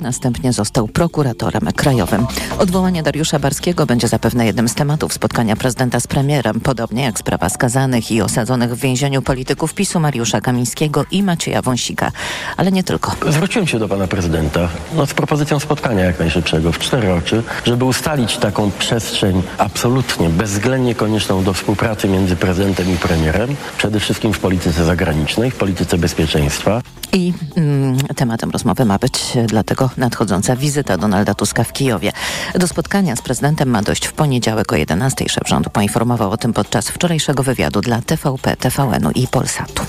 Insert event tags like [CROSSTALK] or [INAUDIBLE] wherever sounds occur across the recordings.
Następnie został prokuratorem krajowym. Odwołanie Dariusza Barskiego będzie zapewne jednym z tematów spotkania prezydenta z premierem, podobnie jak sprawa skazanych i osadzonych w więzieniu polityków PiSu Mariusza Kamińskiego i Macieja Wąsika. Ale nie tylko. Zwróciłem się do pana prezydenta no, z propozycją spotkania jak najszybszego w cztery oczy, żeby ustalić taką przestrzeń absolutnie, bezwzględnie konieczną do współpracy między prezydentem i premierem, przede wszystkim w polityce zagranicznej, w polityce bezpieczeństwa. I mm, tematem rozmowy ma być dlatego nadchodząca wizyta Donalda Tuska w Kijowie. Do spotkania z prezydentem ma dojść w poniedziałek o 11. Szef rządu poinformował o tym podczas wczorajszego wywiadu dla TVP, TVN-u i Polsatu.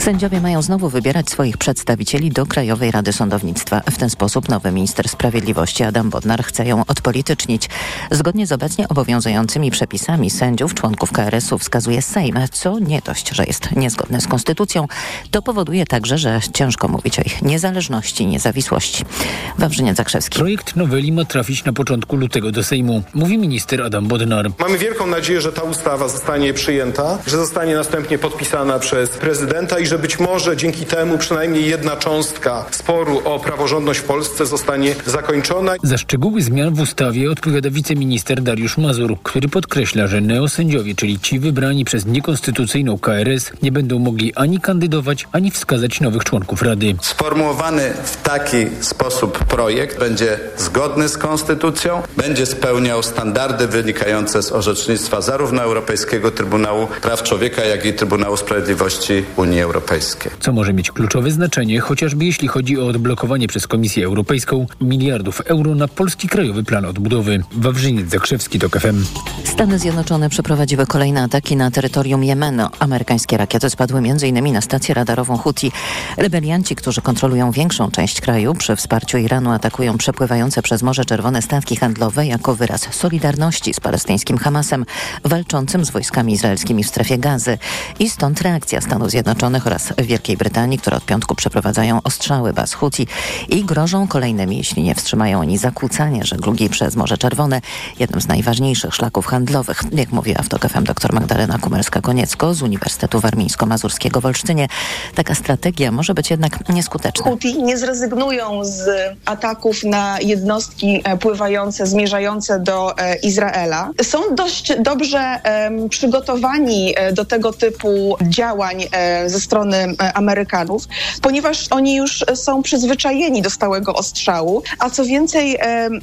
Sędziowie mają znowu wybierać swoich przedstawicieli do Krajowej Rady Sądownictwa. W ten sposób nowy minister sprawiedliwości Adam Bodnar chce ją odpolitycznić. Zgodnie z obecnie obowiązującymi przepisami sędziów członków KRS-u wskazuje Sejm, co nie dość, że jest niezgodne z konstytucją, to powoduje także, że ciężko mówić o ich niezależności i niezawisłości. Wawrzyniec Zakrzewski. Projekt noweli ma trafić na początku lutego do Sejmu, mówi minister Adam Bodnar. Mamy wielką nadzieję, że ta ustawa zostanie przyjęta, że zostanie następnie podpisana przez prezydenta i że być może dzięki temu przynajmniej jedna cząstka sporu o praworządność w Polsce zostanie zakończona. Za szczegóły zmian w ustawie odpowiada wiceminister Dariusz Mazur, który podkreśla, że neosędziowie, czyli ci wybrani przez niekonstytucyjną KRS, nie będą mogli ani kandydować, ani wskazać nowych członków Rady. Sformułowany w taki sposób projekt będzie zgodny z konstytucją, będzie spełniał standardy wynikające z orzecznictwa zarówno Europejskiego Trybunału Praw Człowieka, jak i Trybunału Sprawiedliwości Unii Europejskiej. Co może mieć kluczowe znaczenie, chociażby jeśli chodzi o odblokowanie przez Komisję Europejską miliardów euro na polski krajowy plan odbudowy. Wawrzyniec Zakrzewski to FM. Stany Zjednoczone przeprowadziły kolejne ataki na terytorium Jemenu. Amerykańskie rakiety spadły m.in. na stację radarową Houthi. Rebelianci, którzy kontrolują większą część kraju, przy wsparciu Iranu atakują przepływające przez Morze Czerwone statki handlowe jako wyraz solidarności z palestyńskim Hamasem, walczącym z wojskami izraelskimi w strefie gazy. I stąd reakcja Stanów Zjednoczonych oraz Wielkiej Brytanii, które od piątku przeprowadzają ostrzały baz Houthi i grożą kolejnymi, jeśli nie wstrzymają oni zakłócanie żeglugi przez Morze Czerwone, jednym z najważniejszych szlaków handlowych. Jak mówiła w dr Magdalena Kumerska-Koniecko z Uniwersytetu Warmińsko-Mazurskiego w Olsztynie, taka strategia może być jednak nieskuteczna. Houthi nie zrezygnują z ataków na jednostki e, pływające, zmierzające do e, Izraela. Są dość dobrze przygotowani e, do tego typu działań ze strony Amerykanów, ponieważ oni już są przyzwyczajeni do stałego ostrzału, a co więcej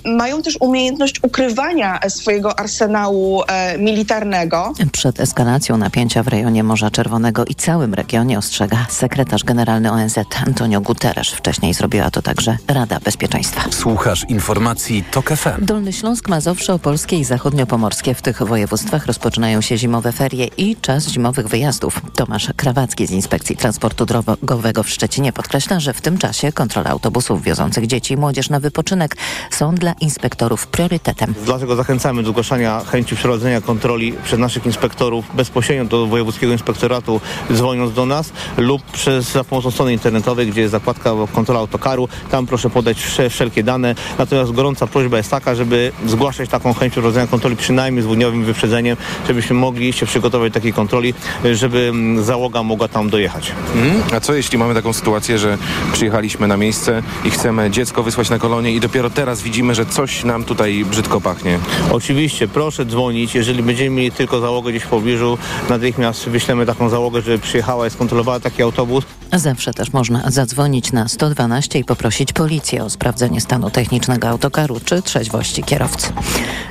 mają też umiejętność ukrywania swojego arsenału e, militarnego. Przed eskalacją napięcia w rejonie Morza Czerwonego i całym regionie ostrzega sekretarz generalny ONZ Antonio Guterres. Wcześniej zrobiła to także Rada Bezpieczeństwa. Słuchasz informacji TOK FM. Dolny Śląsk, Mazowsze, Opolskie i Zachodniopomorskie. W tych województwach rozpoczynają się zimowe ferie i czas zimowych wyjazdów. Tomasz Krawacki z Inspekcji Transportu Drogowego w Szczecinie podkreśla, że w tym czasie kontrola autobusów wiozących dzieci i młodzież na wypoczynek są dla inspektorów priorytetem. Dlatego zachęcamy do zgłaszania chęci przeprowadzenia kontroli przez naszych inspektorów bezpośrednio do Wojewódzkiego Inspektoratu dzwoniąc do nas lub przez za pomocą strony internetowej, gdzie jest zakładka kontrola autokaru. Tam proszę podać wsze- wszelkie dane. Natomiast gorąca prośba jest taka, żeby zgłaszać taką chęć przeprowadzenia kontroli przynajmniej z dwudniowym wyprzedzeniem, żebyśmy mogli się przygotować do takiej kontroli, żeby mm, załoga mogła tam dojechać. Mhm. A co jeśli mamy taką sytuację, że przyjechaliśmy na miejsce i chcemy dziecko wysłać na kolonię i dopiero teraz widzimy, że coś nam tutaj brzydko pachnie? Oczywiście, proszę dzwonić. Jeżeli będziemy mieli tylko załogę gdzieś w pobliżu, natychmiast wyślemy taką załogę, żeby przyjechała i skontrolowała taki autobus. Zawsze też można zadzwonić na 112 i poprosić policję o sprawdzenie stanu technicznego autokaru czy trzeźwości kierowcy.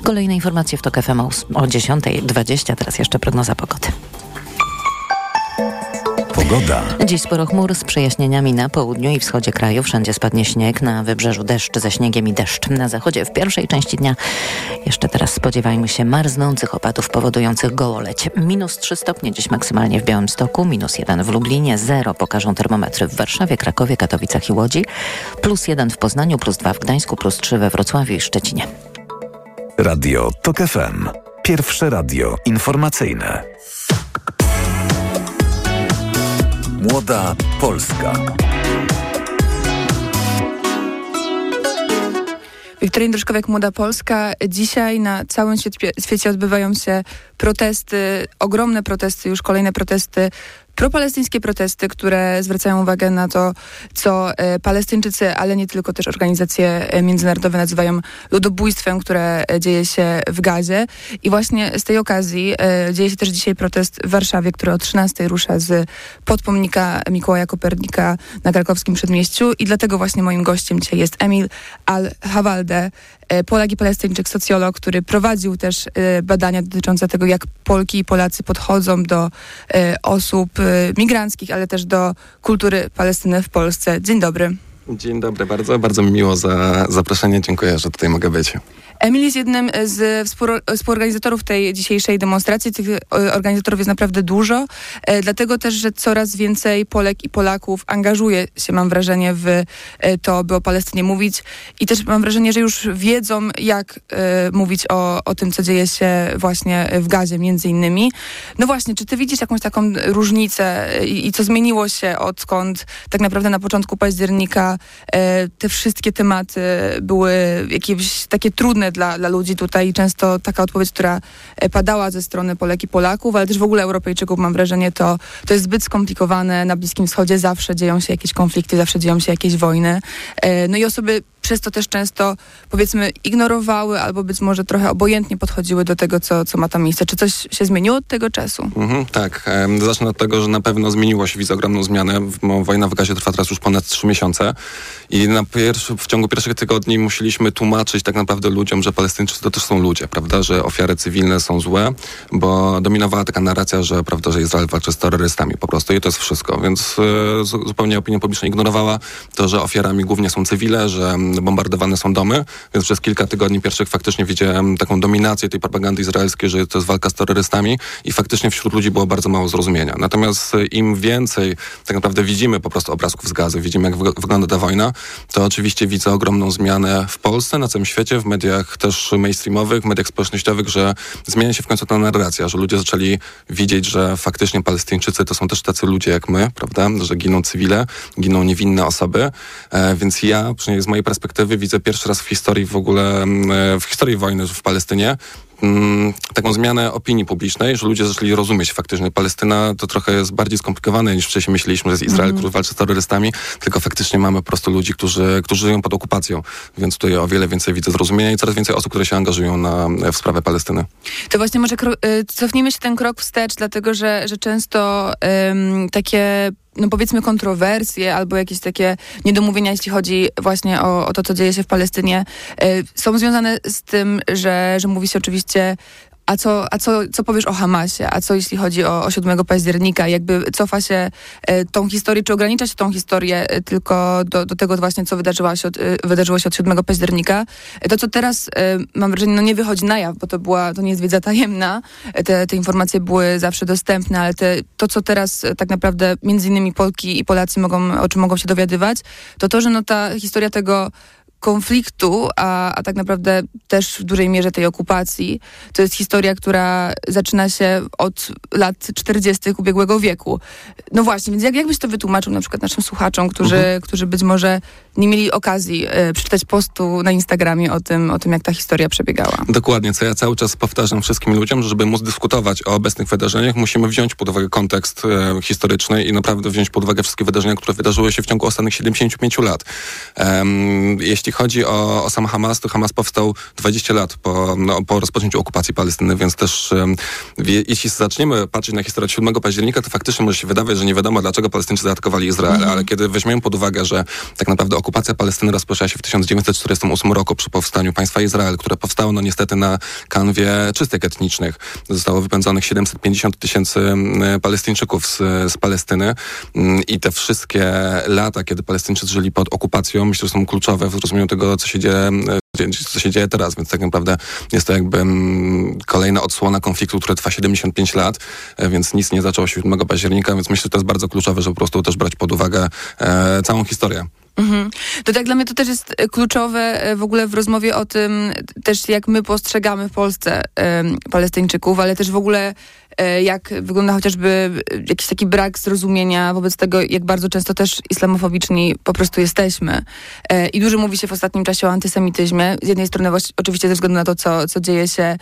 Kolejne informacje w TOK FM o 10.20, teraz jeszcze prognoza pogody. Pogoda. Dziś sporo chmur z przejaśnieniami na południu i wschodzie kraju. Wszędzie spadnie śnieg, na wybrzeżu deszcz ze śniegiem i deszcz. Na zachodzie w pierwszej części dnia jeszcze teraz spodziewajmy się marznących opadów powodujących gołoleć. Minus 3 stopnie dziś maksymalnie w Białymstoku, minus 1 w Lublinie, 0 pokażą termometry w Warszawie, Krakowie, Katowicach i Łodzi, plus 1 w Poznaniu, plus 2 w Gdańsku, plus 3 we Wrocławiu i Szczecinie. Radio TOK FM. Pierwsze radio informacyjne. Młoda Polska. Wiktoria Druszkowiak, Młoda Polska. Dzisiaj na całym świecie odbywają się protesty, ogromne protesty, już kolejne protesty propalestyńskie protesty, które zwracają uwagę na to, co e, Palestyńczycy, ale nie tylko też organizacje e, międzynarodowe nazywają ludobójstwem, które e, dzieje się w Gazie. I właśnie z tej okazji dzieje się też dzisiaj protest w Warszawie, który o 13 rusza z podpomnika Mikołaja Kopernika na krakowskim przedmieściu. I dlatego właśnie moim gościem dzisiaj jest Emil Al-Hawalde, Polak i Palestyńczyk, socjolog, który prowadził też e, badania dotyczące tego, jak Polki i Polacy podchodzą do e, osób e, migranckich, ale też do kultury Palestyny w Polsce. Dzień dobry. Dzień dobry bardzo, bardzo mi miło za zaproszenie. Dziękuję, że tutaj mogę być. Emil jest jednym z współor- współorganizatorów tej dzisiejszej demonstracji. Tych organizatorów jest naprawdę dużo, e, dlatego też, że coraz więcej Polek i Polaków angażuje się, mam wrażenie, w e, to, by o Palestynie mówić i też mam wrażenie, że już wiedzą, jak e, mówić o, o tym, co dzieje się właśnie w Gazie, między innymi. No właśnie, czy ty widzisz jakąś taką różnicę i, i co zmieniło się, odkąd tak naprawdę na początku października e, te wszystkie tematy były jakieś takie trudne dla, dla ludzi tutaj. Często taka odpowiedź, która e, padała ze strony Polek i Polaków, ale też w ogóle Europejczyków, mam wrażenie, to, to jest zbyt skomplikowane. Na Bliskim Wschodzie zawsze dzieją się jakieś konflikty, zawsze dzieją się jakieś wojny. E, No i osoby przez to też często, powiedzmy, ignorowały albo być może trochę obojętnie podchodziły do tego, co, co ma tam miejsce. Czy coś się zmieniło od tego czasu? Mhm, tak, zacznę od tego, że na pewno zmieniło się, widzę ogromną zmianę. Wojna w Gazie trwa teraz już ponad trzy miesiące i na pierwszy, w ciągu pierwszych tygodni musieliśmy tłumaczyć tak naprawdę ludziom, że Palestyńczycy to też są ludzie, prawda, że ofiary cywilne są złe, bo dominowała taka narracja, że prawda, że Izrael walczy z terrorystami po prostu i to jest wszystko, więc zu- zupełnie opinia publiczna ignorowała to, że ofiarami głównie są cywile, że mm, bombardowane są domy, więc przez kilka tygodni pierwszych faktycznie widziałem taką dominację tej propagandy izraelskiej, że to jest walka z terrorystami i faktycznie wśród ludzi było bardzo mało zrozumienia. Natomiast e, im więcej tak naprawdę widzimy po prostu obrazków z gazy, widzimy jak wyg- wygląda ta wojna, to oczywiście widzę ogromną zmianę w Polsce, na całym świecie, w mediach też mainstreamowych, mediach społecznościowych, że zmienia się w końcu ta narracja, że ludzie zaczęli widzieć, że faktycznie Palestyńczycy to są też tacy ludzie jak my, prawda, że giną cywile, giną niewinne osoby, e, więc ja, przynajmniej z mojej perspektywy, widzę pierwszy raz w historii w ogóle, mm, e, w historii wojny w Palestynie, mm, taką zmianę opinii publicznej, że ludzie zaczęli rozumieć faktycznie, Palestyna to trochę jest bardziej skomplikowane niż wcześniej myśleliśmy, że jest Izrael, który walczy z terrorystami, tylko faktycznie mamy po prostu ludzi, którzy, którzy żyją pod okupacją, więc tutaj o wiele więcej widzę zrozumienia i coraz więcej osób, które się angażują na, w sprawę Palestyny. To właśnie może y, cofnijmy się ten krok wstecz, dlatego że, że często ym, takie no powiedzmy kontrowersje albo jakieś takie niedomówienia, jeśli chodzi właśnie o, o to, co dzieje się w Palestynie, y, są związane z tym, że, że mówi się oczywiście a co, a co, co powiesz o Hamasie? A co jeśli chodzi o, o 7 października? Jakby cofa się e, tą historię, czy ogranicza się tą historię e, tylko do, do tego właśnie, co wydarzyło się od, e, wydarzyło się od 7 października? E, to, co teraz, e, mam wrażenie, no nie wychodzi na jaw, bo to była, to nie jest wiedza tajemna. E, Te, te informacje były zawsze dostępne, ale te, to, co teraz tak naprawdę między innymi Polki i Polacy mogą, o czym mogą się dowiadywać, to to, że no ta historia tego konfliktu, a, a tak naprawdę też w dużej mierze tej okupacji. To jest historia, która zaczyna się od lat 40. ubiegłego wieku. No właśnie, więc jak, jak byś to wytłumaczył na przykład naszym słuchaczom, którzy, którzy być może nie mieli okazji e, przeczytać postu na Instagramie o tym, o tym, jak ta historia przebiegała? Dokładnie, co ja cały czas powtarzam wszystkim ludziom, że żeby móc dyskutować o obecnych wydarzeniach, musimy wziąć pod uwagę kontekst e, historyczny i naprawdę wziąć pod uwagę wszystkie wydarzenia, które wydarzyły się w ciągu ostatnich 75 lat. Em, jeśli chodzi o, o sam Hamas, to Hamas powstał 20 lat po, no, po rozpoczęciu okupacji Palestyny, więc też wie, jeśli zaczniemy patrzeć na historię od 7 października, to faktycznie może się wydawać, że nie wiadomo, dlaczego Palestyńczycy zaatakowali Izrael, ale kiedy weźmiemy pod uwagę, że tak naprawdę okupacja Palestyny rozpoczęła się w 1948 roku przy powstaniu państwa Izrael, które powstało no niestety na kanwie czystek etnicznych. Zostało wypędzonych 750 tysięcy Palestyńczyków z, z Palestyny Mm, i te wszystkie lata, kiedy Palestyńczycy żyli pod okupacją, myślę, że są kluczowe w zrozumieniu tego, co się dzieje, mm, co się dzieje teraz, więc tak naprawdę jest to jakby mm, kolejna odsłona konfliktu, który trwa 75 lat, e, więc nic nie zaczęło się 7 października, więc myślę, że to jest bardzo kluczowe, żeby po prostu też brać pod uwagę e, całą historię. Mhm. To tak dla mnie to też jest e, kluczowe e, w ogóle w rozmowie o tym też jak my postrzegamy w Polsce em, Palestyńczyków, ale też w ogóle e, jak wygląda chociażby jakiś taki brak zrozumienia wobec tego, jak bardzo często też islamofobiczni po prostu jesteśmy. E, I dużo mówi się w ostatnim czasie o antysemityzmie. Z jednej strony oczywiście ze względu na to, co, co dzieje się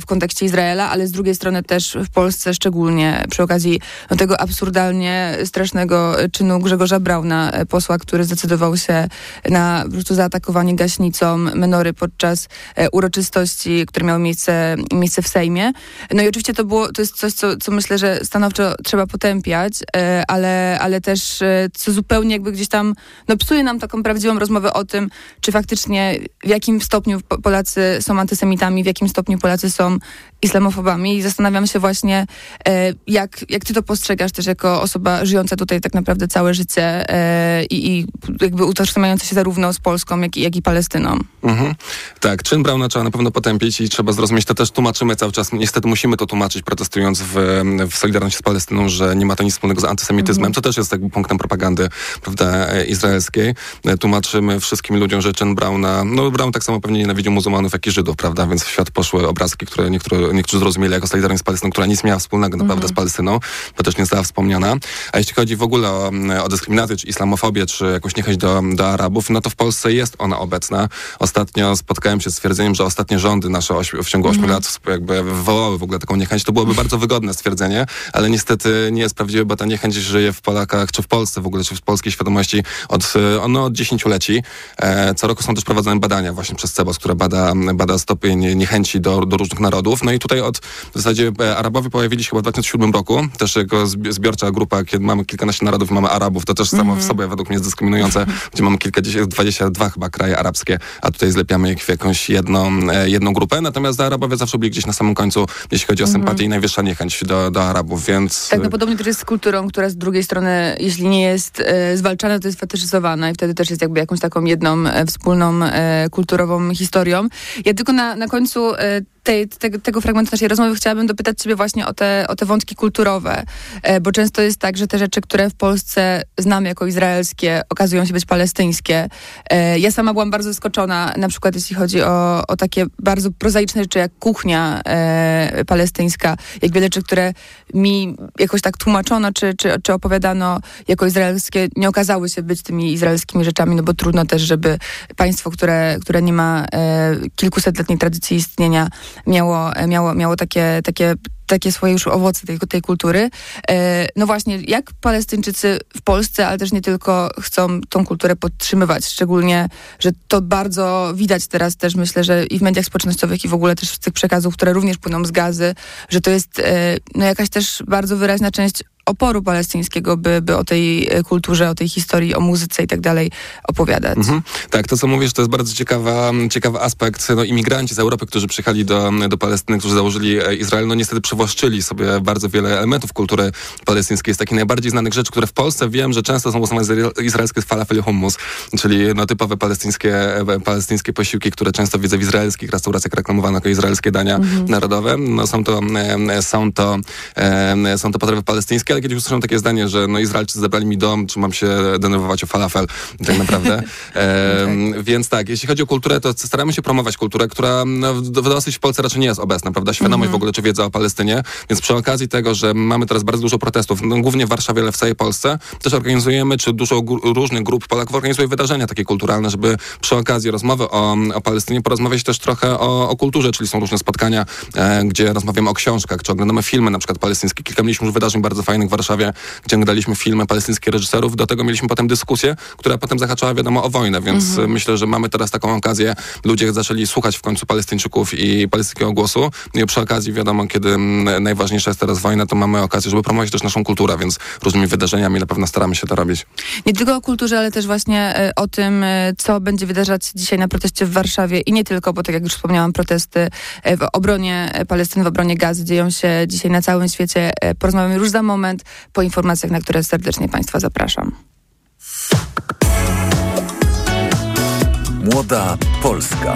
w kontekście Izraela, ale z drugiej strony też w Polsce szczególnie przy okazji no, tego absurdalnie strasznego czynu Grzegorza Brauna, posła, który zdecydował się na po prostu zaatakowanie gaśnicą menory podczas uroczystości, które miały miejsce, miejsce w Sejmie. No i oczywiście to było, to jest coś, co, co myślę, że stanowczo trzeba potępiać, e, ale, ale też e, co zupełnie jakby gdzieś tam, no psuje nam taką prawdziwą rozmowę o tym, czy faktycznie w jakim stopniu Polacy są antysemitami, w jakim stopniu Polacy są islamofobami i zastanawiam się właśnie, e, jak, jak ty to postrzegasz też jako osoba żyjąca tutaj tak naprawdę całe życie i, i jakby utożsamiająca się zarówno z Polską, jak i, jak i Palestyną. Mhm. Tak, czyn Brauna trzeba na pewno potępić i trzeba zrozumieć, to też tłumaczymy cały czas, niestety musimy to tłumaczyć protestując w, w Solidarności z Palestyną, że nie ma to nic wspólnego z antysemityzmem, mm. to też jest jakby punktem propagandy, prawda, e, izraelskiej. E, tłumaczymy wszystkim ludziom, że czyn Brauna, no Braun tak samo pewnie nienawidził muzułmanów, jak i Żydów, prawda, więc w świat poszły obrazki, które niektórzy, niektórzy zrozumieli jako Solidarność z Palestyną, która nic miała wspólnego naprawdę mm. z Palestyną, to też nie została wspomniana. A jeśli chodzi w ogóle o, o dyskryminację, czy islamofobię, czy jakąś niechęć do, do Arabów, no to w Polsce jest ona obecna. Ostatnio spotkałem się z stwierdzeniem, że ostatnie rządy nasze w ciągu 8 mm. lat jakby wywołały w ogóle taką niechęć. To byłoby bardzo wygodne stwierdzenie, ale niestety nie jest prawdziwe, bo ta niechęć żyje w Polakach, czy w Polsce w ogóle, czy w polskiej świadomości od, no, od dziesięcioleci. E, co roku są też prowadzone badania właśnie przez CEBOS, które bada, bada stopień niechęci do, do różnych narodów. No i tutaj od w zasadzie e, Arabowie pojawili się chyba w 2007 roku, też jako zbiorcza grupa, kiedy mamy kilkanaście narodów, mamy Arabów, to też samo mm w mhm. sobie według mnie jest dyskryminujące, [LAUGHS] gdzie mamy kilkadziesiąt, dwadzieścia dwa chyba kraje arabskie, a tutaj zlepiamy ich w jakąś jedną, e, jedną grupę. Natomiast Arabowie zawsze byli gdzieś na samym końcu, jeśli chodzi o mhm. sympatię i najwyższa niechęć do, do Arabów, więc... Tak, no podobnie też jest z kulturą, która z drugiej strony, jeśli nie jest e, zwalczana, to jest fetyszyzowana i wtedy też jest jakby jakąś taką jedną e, wspólną e, kulturową historią. Ja tylko na, na końcu e, tej, tego, tego fragmentu naszej rozmowy chciałabym dopytać ciebie właśnie o te, o te wątki kulturowe, e, bo często jest tak, że te rzeczy, które w Polsce znamy jako izraelskie, okazują się być palestyńskie. E, ja sama byłam bardzo zaskoczona, na przykład jeśli chodzi o, o takie bardzo prozaiczne rzeczy, jak kuchnia e, palestyńska, jak wiele rzeczy, które mi jakoś tak tłumaczono, czy, czy, czy opowiadano jako izraelskie, nie okazały się być tymi izraelskimi rzeczami, no bo trudno też, żeby państwo, które, które nie ma kilkusetletniej tradycji istnienia, miało, miało, miało takie, takie takie swoje już owoce tej, tej kultury. E, no właśnie, jak Palestyńczycy w Polsce, ale też nie tylko, chcą tą kulturę podtrzymywać, szczególnie, że to bardzo widać teraz też, myślę, że i w mediach społecznościowych i w ogóle też z tych przekazów, które również płyną z gazy, że to jest e, no jakaś też bardzo wyraźna część oporu palestyńskiego, by, by o tej e, kulturze, o tej historii, o muzyce i tak dalej opowiadać. Mhm. Tak, to co mówisz, to jest bardzo ciekawa, ciekawy aspekt. No, imigranci z Europy, którzy przyjechali do, do Palestyny, którzy założyli e, Izrael, no niestety przywłaszczyli sobie bardzo wiele elementów kultury palestyńskiej. Z takich najbardziej znanych rzeczy, które w Polsce wiem, że często są uznawane izraelskie falafel hummus, czyli no, typowe palestyńskie, e, palestyńskie posiłki, które często widzę w izraelskich restauracjach reklamowane jako izraelskie dania mhm. narodowe. No, są to, są to, są to potrawy palestyńskie, ale kiedyś usłyszałem takie zdanie, że no Izraelczycy zabrali mi dom, czy mam się denerwować o falafel, tak naprawdę. [LAUGHS] e. Więc tak, jeśli chodzi o kulturę, to staramy się promować kulturę, która no, w, dosyć w Polsce raczej nie jest obecna, prawda? Świadomość mm -hmm. w ogóle, czy wiedza o Palestynie. Więc przy okazji tego, że mamy teraz bardzo dużo protestów, no, głównie w Warszawie, ale w całej Polsce, też organizujemy, czy dużo różnych grup Polaków organizuje wydarzenia takie kulturalne, żeby przy okazji rozmowy o, o Palestynie porozmawiać też trochę o, o kulturze, czyli są różne spotkania, e, gdzie rozmawiamy o książkach, czy oglądamy filmy na przykład palestyńskie. Kilka mieliśmy już wydarzeń bardzo fajnych w Warszawie, gdzie filmy palestyńskich reżyserów. Do tego mieliśmy potem dyskusję, która potem zahaczała wiadomo o wojnę, więc mhm. myślę, że mamy teraz taką okazję. Ludzie zaczęli słuchać w końcu Palestyńczyków i palestyńskiego głosu. No I przy okazji wiadomo, kiedy najważniejsza jest teraz wojna, to mamy okazję, żeby promować też naszą kulturę, więc różnymi wydarzeniami na pewno staramy się to robić. Nie tylko o kulturze, ale też właśnie e, o tym, e, co będzie wydarzać dzisiaj na proteście w Warszawie i nie tylko, bo tak jak już wspomniałam, protesty e, w obronie Palestyny, w obronie gazy dzieją się dzisiaj na całym świecie. Porozmawiamy już za moment po informacjach, na które serdecznie Państwa zapraszam. Młoda Polska.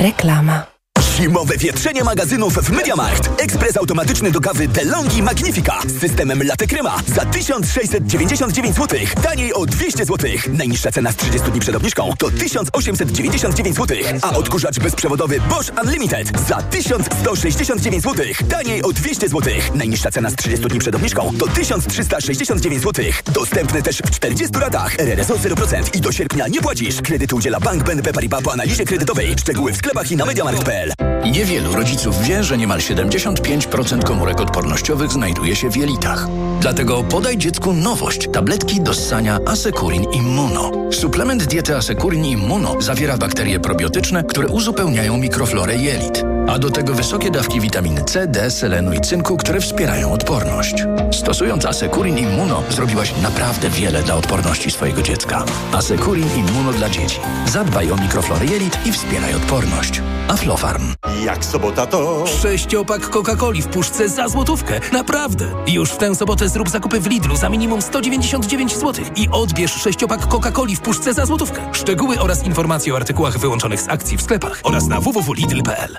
Reklama. Zimowe wietrzenie magazynów w MediaMarkt. Ekspres automatyczny do kawy DeLonghi Magnifica z systemem Latte Crema za 1699 zł. Taniej o 200 zł. Najniższa cena z 30 dni przed obniżką to 1899 zł. A odkurzacz bezprzewodowy Bosch Unlimited za 1169 zł. Taniej o 200 zł. Najniższa cena z 30 dni przed obniżką to 1369 zł. Dostępny też w 40 ratach. RRSO 0% i do sierpnia nie płacisz. Kredyt udziela Bank BNP Paribas po analizie kredytowej. Szczegóły w sklepach i na mediamarkt.pl. Niewielu rodziców wie, że niemal 75% komórek odpornościowych znajduje się w jelitach. Dlatego podaj dziecku nowość. Tabletki do ssania Asekurin Immuno. Suplement diety Asekurin Immuno zawiera bakterie probiotyczne, które uzupełniają mikroflorę jelit. A do tego wysokie dawki witaminy C, D, selenu i cynku, które wspierają odporność. Stosując Asekurin Immuno zrobiłaś naprawdę wiele dla odporności swojego dziecka. Asekurin Immuno dla dzieci. Zadbaj o mikroflorę jelit i wspieraj odporność. Aflofarm. Jak sobota to... Sześciopak Coca-Coli w puszce za złotówkę. Naprawdę. Już w tę sobotę zrób zakupy w Lidlu za minimum 199 zł i odbierz sześciopak Coca-Coli w puszce za złotówkę. Szczegóły oraz informacje o artykułach wyłączonych z akcji w sklepach oraz na www.lidl.pl.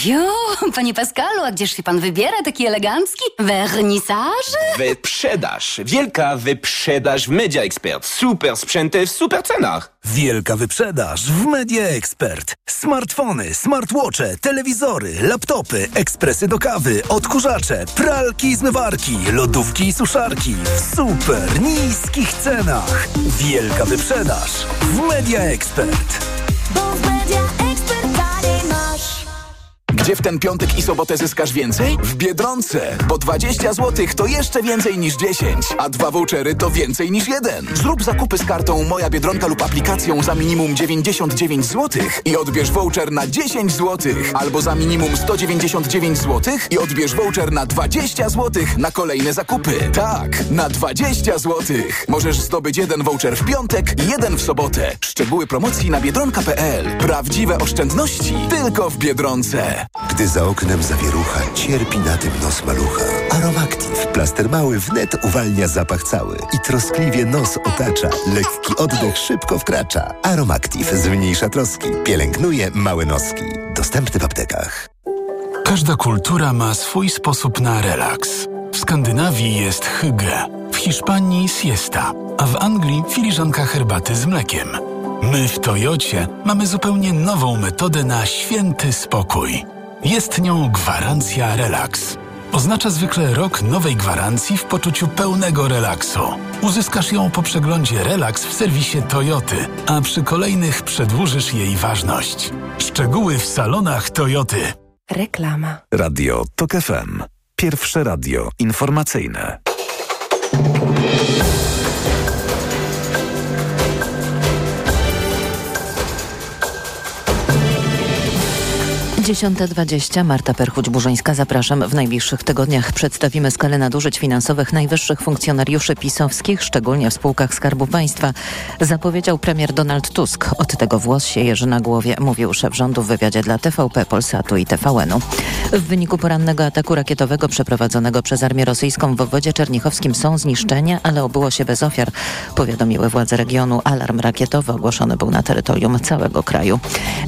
Piu, [LAUGHS] panie Pascalu, a gdzież się pan wybiera taki elegancki? Wernisaż? Wyprzedaż. Wielka wyprzedaż w Media Expert. Super sprzęty w super cenach. Wielka wyprzedaż w Media Expert. Smartfony, smartwatche, telewizory, laptopy, ekspresy do kawy, odkurzacze, pralki i zmywarki, lodówki i suszarki w super niskich cenach. Wielka wyprzedaż w Media Expert. Gdzie w ten piątek i sobotę zyskasz więcej? W Biedronce, bo 20 zł to jeszcze więcej niż 10, a dwa vouchery to więcej niż jeden. Zrób zakupy z kartą Moja Biedronka lub aplikacją za minimum 99 zł i odbierz voucher na 10 zł, albo za minimum 199 zł i odbierz voucher na 20 zł na kolejne zakupy. Tak, na 20 zł. Możesz zdobyć jeden voucher w piątek i jeden w sobotę. Szczegóły promocji na biedronka.pl. Prawdziwe oszczędności tylko w Biedronce. Gdy za oknem zawierucha, cierpi na tym nos malucha. Aromactive, plaster mały wnet uwalnia zapach cały i troskliwie nos otacza. Lekki oddech szybko wkracza. Aromactive zmniejsza troski, pielęgnuje małe noski. Dostępny w aptekach. Każda kultura ma swój sposób na relaks. W Skandynawii jest hygge, w Hiszpanii siesta, a w Anglii filiżanka herbaty z mlekiem. My w Toyocie mamy zupełnie nową metodę na święty spokój. Jest nią gwarancja relaks. Oznacza zwykle rok nowej gwarancji w poczuciu pełnego relaksu. Uzyskasz ją po przeglądzie Relax w serwisie Toyoty, a przy kolejnych przedłużysz jej ważność. Szczegóły w salonach Toyoty. Reklama. Radio TOK FM. Pierwsze radio informacyjne. Dziesiąta dwadzieścia. Marta Perchuć-Burzyńska. Zapraszam. W najbliższych tygodniach przedstawimy skalę nadużyć finansowych najwyższych funkcjonariuszy pisowskich, szczególnie w spółkach Skarbu Państwa. Zapowiedział premier Donald Tusk. Od tego włos się jeży na głowie, mówił szef rządu w wywiadzie dla TVP, Polsatu i TVN-u. W wyniku porannego ataku rakietowego przeprowadzonego przez armię rosyjską w obwodzie czernichowskim są zniszczenia, ale obyło się bez ofiar, powiadomiły władze regionu. Alarm rakietowy ogłoszony był na terytorium całego kraju.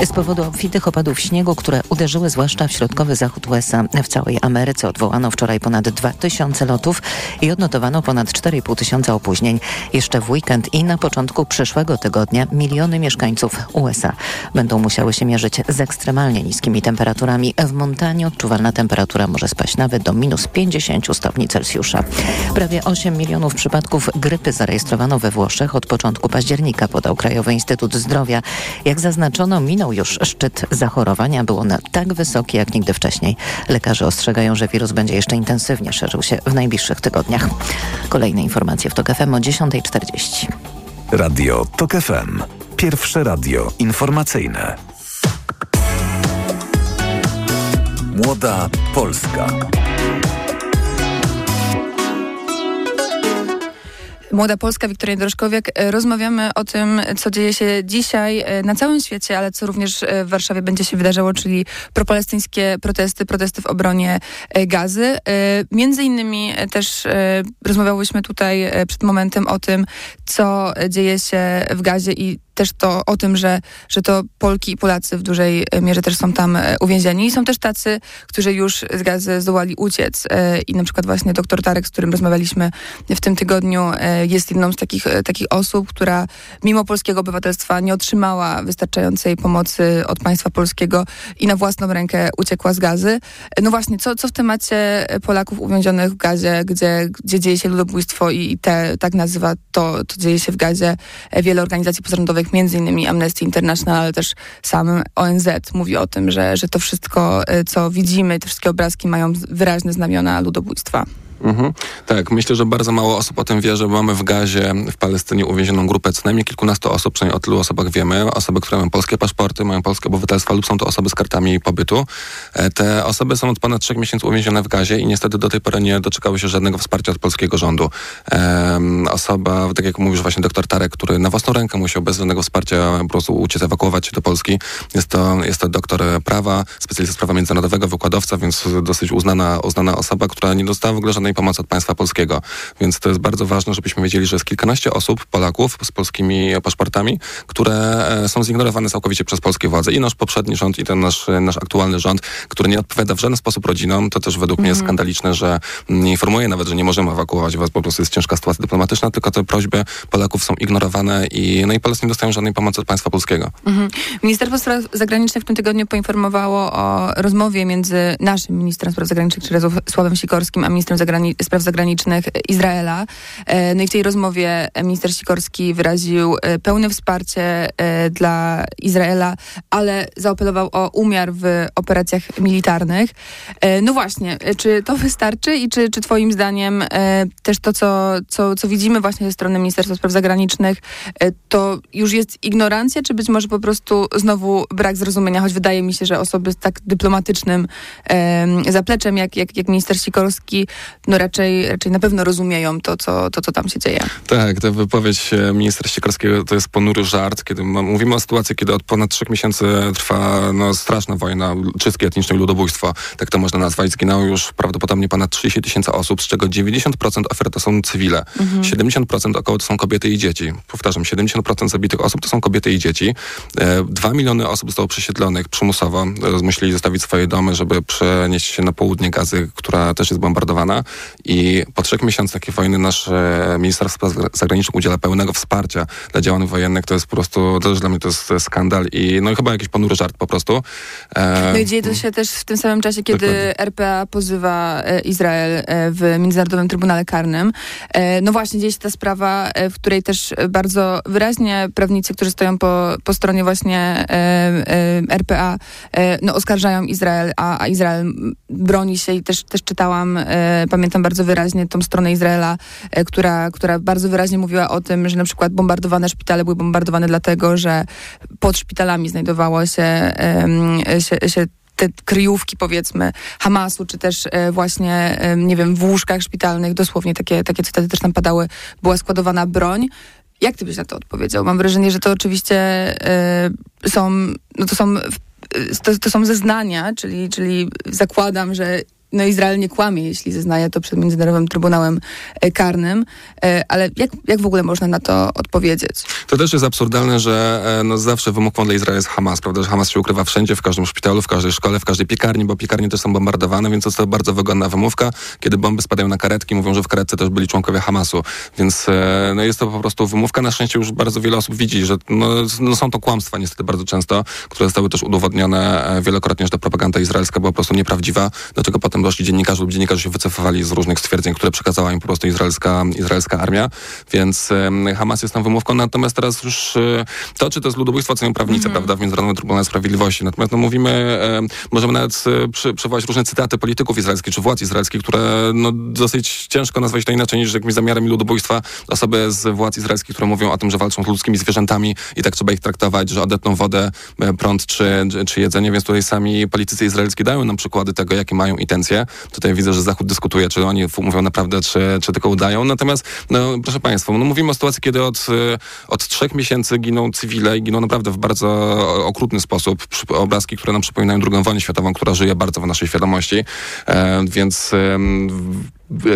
Z powodu obfitych opadów śniegu, które uderzyły zwłaszcza w środkowy zachód USA. W całej Ameryce odwołano wczoraj ponad 2000 lotów i odnotowano ponad 4,5 tysiąca opóźnień. Jeszcze w weekend i na początku przyszłego tygodnia miliony mieszkańców USA będą musiały się mierzyć z ekstremalnie niskimi temperaturami. W Montanie odczuwalna temperatura może spaść nawet do minus 50 stopni Celsjusza. Prawie 8 milionów przypadków grypy zarejestrowano we Włoszech od początku października, podał Krajowy Instytut Zdrowia. Jak zaznaczono, minął już szczyt zachorowania. Był on tak wysoki jak nigdy wcześniej. Lekarze ostrzegają, że wirus będzie jeszcze intensywnie szerzył się w najbliższych tygodniach. Kolejne informacje w TOK FM o 10.40. Radio TOK FM. Pierwsze radio informacyjne. Młoda Polska. Młoda Polska, Wiktoria Drożkowiak. E, Rozmawiamy o tym, co dzieje się dzisiaj e, na całym świecie, ale co również e, w Warszawie będzie się wydarzało, czyli propalestyńskie protesty, protesty w obronie gazy. Między innymi też rozmawiałyśmy tutaj przed momentem o tym, co dzieje się w gazie i też to o tym, że, że to Polki i Polacy w dużej e, mierze też są tam e, uwięzieni. I są też tacy, którzy już z gazy zdołali uciec. E, I na przykład właśnie doktor Tarek, z którym rozmawialiśmy w tym tygodniu, jest jedną z takich, takich osób, która mimo polskiego obywatelstwa nie otrzymała wystarczającej pomocy od państwa polskiego i na własną rękę uciekła z gazy. No właśnie, co, co w temacie Polaków uwięzionych w gazie, gdzie, gdzie dzieje się ludobójstwo i, i te, tak nazywa to, co dzieje się w gazie wiele organizacji pozarządowych, między innymi Amnesty International, ale też sam ONZ mówi o tym, że, że to wszystko, e, co widzimy, te wszystkie obrazki mają wyraźne znamiona ludobójstwa. Mhm. Tak, myślę, że bardzo mało osób o tym wie, że mamy w Gazie, w Palestynie uwięzioną grupę co najmniej kilkunastu osób, przynajmniej o tylu osobach wiemy. Osoby, które mają polskie paszporty, mają polskie obywatelstwo lub są to osoby z kartami pobytu. E, Te osoby są od ponad trzech miesięcy uwięzione w Gazie i niestety do tej pory nie doczekały się żadnego wsparcia od polskiego rządu. Osoba, tak jak mówisz właśnie doktor Tarek, który na własną rękę musiał bez żadnego wsparcia po prostu uciec, ewakuować się do Polski. Jest to, jest to doktor prawa, specjalista z prawa międzynarodowego, wykładowca, więc dosyć uznana, uznana osoba, która nie dostała w ogóle żadnej pomocy od państwa polskiego. Więc to jest bardzo ważne, żebyśmy wiedzieli, że jest kilkanaście osób, Polaków z polskimi paszportami, które e, są zignorowane całkowicie przez polskie władze. I nasz poprzedni rząd, i ten nasz, nasz aktualny rząd, który nie odpowiada w żaden sposób rodzinom. To też według mnie jest skandaliczne, że nie informuje nawet, że nie możemy ewakuować was, po prostu jest ciężka sytuacja dyplomatyczna, tylko te prośby Polaków są ignorowane i, no i Polacy nie dostają żadnej pomocy od państwa polskiego. Mhm. Ministerstwo Spraw Zagranicznych w tym tygodniu poinformowało o rozmowie między naszym ministrem spraw zagranicznych, czyli Sławem Sikorskim, a ministrem zagrani- spraw zagranicznych Izraela. E, No i w tej rozmowie minister Sikorski wyraził e, pełne wsparcie e, dla Izraela, ale zaapelował o umiar w operacjach militarnych. No właśnie, czy to wystarczy i czy, czy twoim zdaniem też to, co, co, co widzimy właśnie ze strony Ministerstwa Spraw Zagranicznych, to już jest ignorancja, czy być może po prostu znowu brak zrozumienia, choć wydaje mi się, że osoby z tak dyplomatycznym em, zapleczem, jak, jak, jak minister Sikorski, no raczej, raczej na pewno rozumieją to co, to, co tam się dzieje. Tak, ta wypowiedź e, ministra Sikorskiego to jest ponury żart, kiedy mówimy o sytuacji, kiedy od ponad trzech miesięcy trwa no, straszna wojna, czystkie etniczne ludobójstwo, tak to można nazwać. Zginęło już prawdopodobnie ponad 30 tysięcy osób, z czego 90% ofiar to są cywile. Mhm. 70% około to są kobiety i dzieci. Powtarzam, 70% zabitych osób to są kobiety i dzieci. E, Dwa miliony osób zostało przesiedlonych przymusowo. E, Musieli zostawić swoje domy, żeby przenieść się na południe Gazy, która też jest bombardowana. I po trzech miesiącach takiej wojny nasz e, minister spraw zagranicznych udziela pełnego wsparcia dla działań wojennych. To jest po prostu, też dla mnie to jest skandal i no i chyba jakiś ponury żart po prostu. E, No i dzieje to się też w tym samym czasie, kiedy Dokładnie. RPA pozywa e, Izrael e, w Międzynarodowym Trybunale Karnym. E, No właśnie, dzieje się ta sprawa, e, w której też bardzo wyraźnie prawnicy, którzy stoją po, po stronie właśnie e, RPA, no oskarżają Izrael, a, a Izrael broni się i też, też czytałam, e, pamiętam bardzo wyraźnie tą stronę Izraela, e, która, która bardzo wyraźnie mówiła o tym, że na przykład bombardowane szpitale były bombardowane dlatego, że pod szpitalami znajdowało się, się, się te kryjówki powiedzmy Hamasu, czy też e, właśnie, nie wiem, w łóżkach szpitalnych, dosłownie takie, takie cytaty też tam padały, była składowana broń. Jak ty byś na to odpowiedział? Mam wrażenie, że to oczywiście e, są, no to są, to, to są zeznania, czyli, czyli zakładam, że no Izrael nie kłamie, jeśli zeznaje to przed Międzynarodowym Trybunałem e, Karnym, e, ale jak, jak w ogóle można na to odpowiedzieć? To też jest absurdalne, że e, no, zawsze wymówką dla Izraela jest Hamas, prawda? Że Hamas się ukrywa wszędzie, w każdym szpitalu, w każdej szkole, w każdej piekarni, bo piekarnie też są bombardowane, więc jest to bardzo wygodna wymówka. Kiedy bomby spadają na karetki, mówią, że w karetce też byli członkowie Hamasu. Więc no, jest to po prostu wymówka. Na szczęście już bardzo wiele osób widzi, że no, no, są to kłamstwa niestety bardzo często, które zostały też udowodnione wielokrotnie, że ta propaganda izraelska była po prostu nieprawdziwa, do czego potem doszli dziennikarze lub dziennikarze się wycofywali z różnych stwierdzeń, które przekazała im po prostu izraelska, izraelska armia, więc Hamas jest tam wymówką, natomiast teraz już e, to, czy to jest ludobójstwo, ocenią prawnicy, prawda, w Międzynarodowym Trybunale Sprawiedliwości. Natomiast no, mówimy, e, możemy nawet e, przy, przywołać różne cytaty polityków izraelskich czy władz izraelskich, które no, dosyć ciężko nazwać to inaczej niż jakimś zamiarem ludobójstwa. Osoby z władz izraelskich, które mówią o tym, że walczą z ludzkimi zwierzętami i tak trzeba ich traktować, że odetną wodę, e, prąd czy, czy- czy jedzenie, więc tutaj sami politycy izraelscy dają nam przykłady tego, jakie mają intencje. Tutaj widzę, że Zachód dyskutuje, czy oni mówią naprawdę, czy, czy tylko udają. Natomiast, no, proszę Państwa, no, mówimy o sytuacji, kiedy od, e, od trzech miesięcy giną cywile i giną naprawdę w bardzo okrutny sposób. Obrazki, które nam przypominają drugą wojnę światową, która żyje bardzo w naszej świadomości. E, więc w-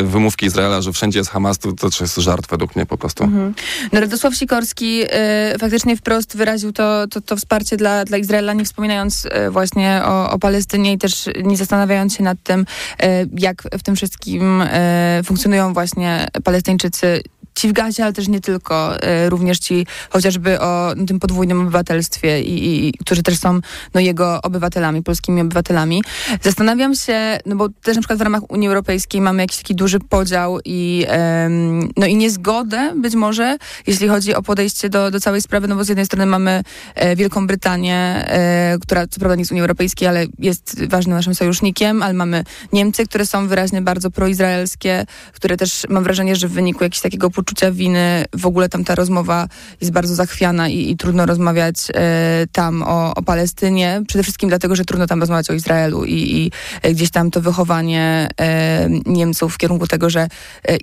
wymówki Izraela, że wszędzie jest Hamas, to, to jest żart według mnie po prostu. Mhm. No Radosław Sikorski y, faktycznie wprost wyraził to, to, to wsparcie dla, dla Izraela, nie wspominając y, właśnie o, o Palestynie i też nie zastanawiając się nad tym, y, jak w tym wszystkim y, funkcjonują właśnie Palestyńczycy. Ci w Gazie, ale też nie tylko, y, również ci chociażby o tym podwójnym obywatelstwie, i, i, którzy też są no, jego obywatelami, polskimi obywatelami. Zastanawiam się, no bo też na przykład w ramach Unii Europejskiej mamy jakiś taki duży podział i, em, no, i niezgodę być może, jeśli chodzi o podejście do, do całej sprawy, no bo z jednej strony mamy e, Wielką Brytanię, e, która co prawda nie jest Unii Europejskiej, ale jest ważnym naszym sojusznikiem, ale mamy Niemcy, które są wyraźnie bardzo proizraelskie, które też mam wrażenie, że w wyniku jakiegoś takiego poczucia winy w ogóle tam ta rozmowa jest bardzo zachwiana i, i trudno rozmawiać e, tam o, o Palestynie. Przede wszystkim dlatego, że trudno tam rozmawiać o Izraelu i, i e, gdzieś tam to wychowanie e, Niemców w kierunku tego, że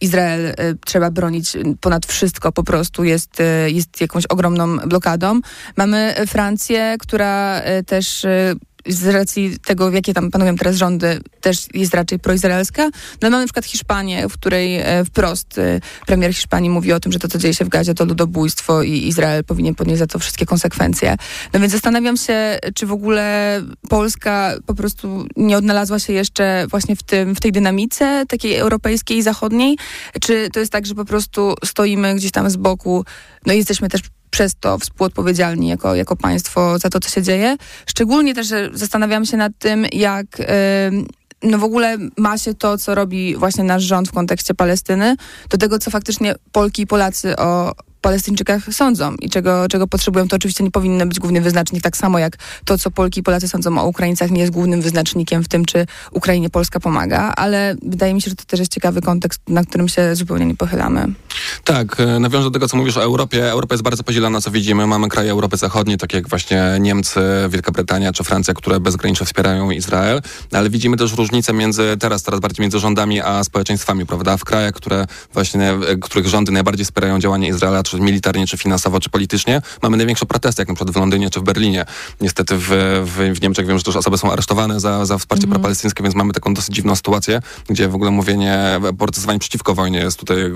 Izrael e, trzeba bronić ponad wszystko po prostu jest, jest jakąś ogromną blokadą. Mamy Francję, która też z racji tego, jakie tam panują teraz rządy, też jest raczej proizraelska. No mamy na przykład Hiszpanię, w której e, wprost e, premier Hiszpanii mówi o tym, że to, co dzieje się w Gazie, to ludobójstwo i Izrael powinien ponieść za to wszystkie konsekwencje. No więc zastanawiam się, czy w ogóle Polska po prostu nie odnalazła się jeszcze właśnie w, tym, w tej dynamice takiej europejskiej i zachodniej, czy to jest tak, że po prostu stoimy gdzieś tam z boku, no i jesteśmy też przez to współodpowiedzialni jako, jako państwo za to, co się dzieje. Szczególnie też zastanawiam się nad tym, jak no w ogóle ma się to, co robi właśnie nasz rząd w kontekście Palestyny, do tego, co faktycznie Polki i Polacy o Palestyńczykach sądzą i czego, czego potrzebują, to oczywiście nie powinno być główny wyznacznik, tak samo jak to, co Polki i Polacy sądzą o Ukraińcach, nie jest głównym wyznacznikiem w tym, czy Ukrainie Polska pomaga, ale wydaje mi się, że to też jest ciekawy kontekst, na którym się zupełnie nie pochylamy. Tak, e, nawiążę do tego, co mówisz o Europie. Europa jest bardzo podzielona, co widzimy. Mamy kraje Europy Zachodniej, takie jak właśnie Niemcy, Wielka Brytania czy Francja, które bezgranicznie wspierają Izrael, ale widzimy też różnice między, teraz coraz bardziej między rządami a społeczeństwami, prawda? W krajach, które właśnie, e, których rządy najbardziej wspierają działania Izraela, czy militarnie, czy finansowo, czy politycznie, mamy największe protesty, jak na przykład w Londynie, czy w Berlinie. Niestety w, w, w Niemczech wiem, że też osoby są aresztowane za, za wsparcie propalestyńskie, więc mamy taką dosyć dziwną sytuację, gdzie w ogóle mówienie, protestowanie przeciwko wojnie jest tutaj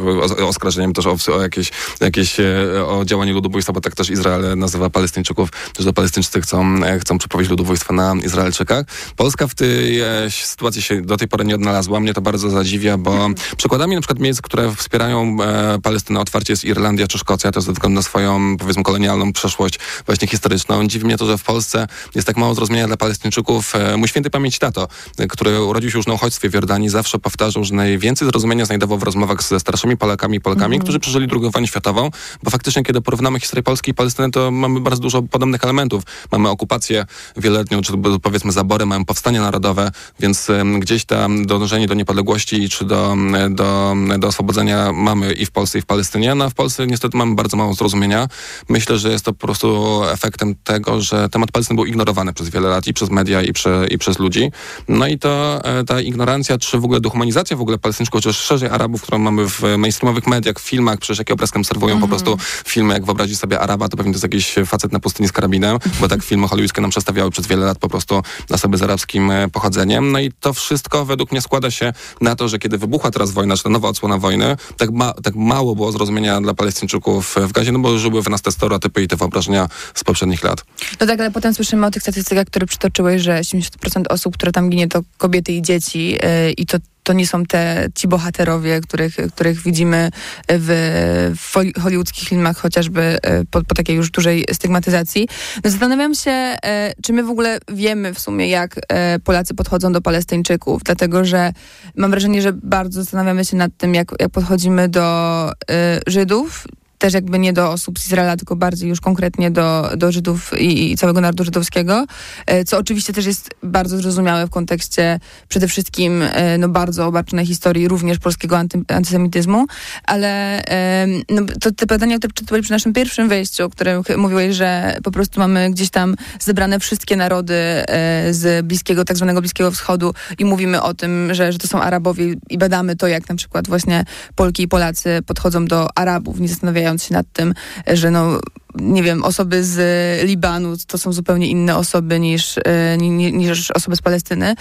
oskarżeniem też o, o jakieś, jakieś e, o działanie ludobójstwa, bo tak też Izrael nazywa Palestyńczyków, że Palestyńczycy chcą, e, chcą przeprowadzić ludobójstwo na Izraelczykach. Polska w tej e, sytuacji się do tej pory nie odnalazła. Mnie to bardzo zadziwia, bo przykładami na przykład miejsc, które wspierają Palestynę otwarcie jest Irlandia czy Szkocja, to ze względu na swoją, powiedzmy, kolonialną przeszłość właśnie historyczną. Dziwi mnie to, że w Polsce jest tak mało zrozumienia dla Palestyńczyków. E, mój święty pamięć tato, e, który urodził się już na uchodźstwie w Jordanii, zawsze powtarzał, że najwięcej zrozumienia znajdował w rozmowach ze starszymi Polakami i Polakami, Mhm. którzy przeżyli II wojnę światową, bo faktycznie, kiedy porównamy historię Polski i Palestyny, to mamy bardzo dużo podobnych elementów. Mamy okupację wieloletnią, czy powiedzmy zabory, mamy powstanie narodowe, więc gdzieś tam dążenie do niepodległości czy do, do, do oswobodzenia mamy i w Polsce, i w Palestynie. No a w Polsce niestety mamy bardzo mało zrozumienia. Myślę, że jest to po prostu efektem tego, że temat Palestyny był ignorowany przez wiele lat i przez media, i, prze, i przez ludzi. No i to e, ta ignorancja, czy w ogóle dehumanizacja w ogóle Palestyńczyków, czy szerzej Arabów, którą mamy w mainstreamowych mediach, w filmach, przecież jakie obrazkiem serwują po prostu filmy, jak wyobrazić sobie Araba, to pewnie to jest jakiś facet na pustyni z karabinem, bo tak filmy hollywoodzkie nam przedstawiały przez wiele lat po prostu osoby z arabskim e, pochodzeniem. No i to wszystko według mnie składa się na to, że kiedy wybuchła teraz wojna, czy ta nowa odsłona wojny, tak, ma, tak mało było zrozumienia dla Palestyńczyków w Gazie, no bo żyły w nas te stereotypy i te wyobrażenia z poprzednich lat. No tak, ale potem słyszymy o tych statystykach, które przytoczyłeś, że 70% osób, które tam ginie, to kobiety i dzieci yy, i to to nie są te ci bohaterowie, których, których widzimy w, w hollywoodzkich filmach, chociażby e, po, po takiej już dużej stygmatyzacji. No zastanawiam się, e, czy my w ogóle wiemy w sumie, jak Polacy podchodzą do Palestyńczyków, dlatego że mam wrażenie, że bardzo zastanawiamy się nad tym, jak, jak podchodzimy do Żydów, też jakby nie do osób z Izraela, tylko bardziej już konkretnie do, do Żydów i, i całego narodu żydowskiego, e, co oczywiście też jest bardzo zrozumiałe w kontekście przede wszystkim e, no, bardzo obarczonej historii również polskiego anty, antysemityzmu, ale no, to te pytania, które czytałeś przy naszym pierwszym wejściu, o którym mówiłeś, że po prostu mamy gdzieś tam zebrane wszystkie narody e, z bliskiego, tak zwanego Bliskiego Wschodu i mówimy o tym, że, że to są Arabowie i badamy to, jak na przykład właśnie Polki i Polacy podchodzą do Arabów, nie zastanawiając się nad tym, że no nie wiem, osoby z Libanu to są zupełnie inne osoby niż, e, ni- ni- niż osoby z Palestyny.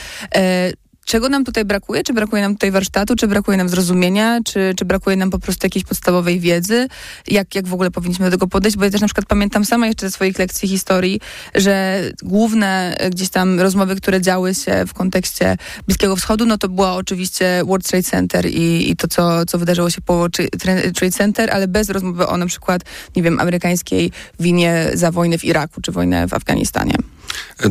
Czego nam tutaj brakuje? Czy brakuje nam tutaj warsztatu? Czy brakuje nam zrozumienia? Czy, czy brakuje nam po prostu jakiejś podstawowej wiedzy? Jak, jak w ogóle powinniśmy do tego podejść? Bo ja też na przykład pamiętam sama jeszcze ze swoich lekcji historii, że główne e, gdzieś tam rozmowy, które działy się w kontekście Bliskiego Wschodu, no to była oczywiście World Trade Center i, i to, co, co wydarzyło się po Trade Center, ale bez rozmowy o na przykład, nie wiem, amerykańskiej winie za wojnę w Iraku czy wojnę w Afganistanie.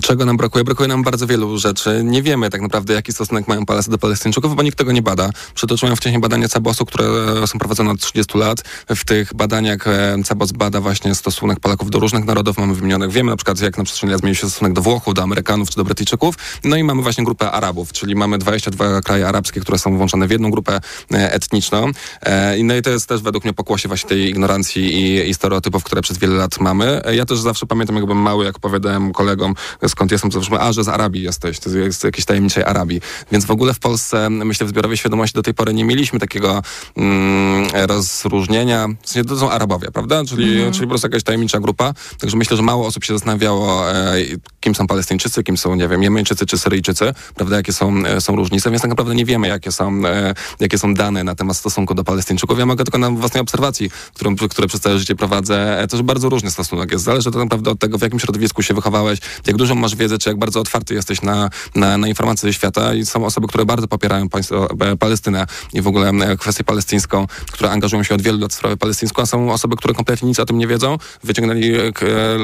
Czego nam brakuje? Brakuje nam bardzo wielu rzeczy. Nie wiemy tak naprawdę, jaki stosunek mają Polacy do Palestyńczyków, bo nikt tego nie bada. Przytoczyłem wcześniej badania Cabosu, które są prowadzone od 30 lat. W tych badaniach e, Cabos bada właśnie stosunek Polaków do różnych narodów. Mamy wymienionych, wiemy na przykład, jak na przestrzeni lat zmienił się stosunek do Włochów, do Amerykanów czy do Brytyjczyków. No i mamy właśnie grupę Arabów, czyli mamy 22 kraje arabskie, które są włączone w jedną grupę e, etniczną. E, No i to jest też według mnie pokłosie właśnie tej ignorancji i, i stereotypów, które przez wiele lat mamy. E, Ja też zawsze pamiętam, jakbym mały, jak opowiadałem kolegom, skąd jestem, to a, że z Arabii jesteś, to jest jakiejś tajemniczej Arabii. Więc w ogóle w Polsce, myślę, w zbiorowej świadomości do tej pory nie mieliśmy takiego mm, rozróżnienia. W sensie to są Arabowie, prawda? Czyli, Mhm. czyli po prostu jakaś tajemnicza grupa. Także myślę, że mało osób się zastanawiało, e, kim są Palestyńczycy, kim są, nie wiem, Jemeńczycy czy Syryjczycy, prawda? Jakie są, e, są różnice, więc tak naprawdę nie wiemy, jakie są, e, jakie są dane na temat stosunku do Palestyńczyków. Ja mogę tylko na własnej obserwacji, którą, które przez całe życie prowadzę, e, też bardzo różny stosunek jest. Zależy to naprawdę od tego, w jakim środowisku się wychowałeś, jak dużą masz wiedzę, czy jak bardzo otwarty jesteś na, na, na informacje ze świata i są osoby, które bardzo popierają państwo, e, Palestynę i w ogóle e, kwestię palestyńską, które angażują się od wielu lat w sprawę palestyńską, a są osoby, które kompletnie nic o tym nie wiedzą. Wyciągnęli e,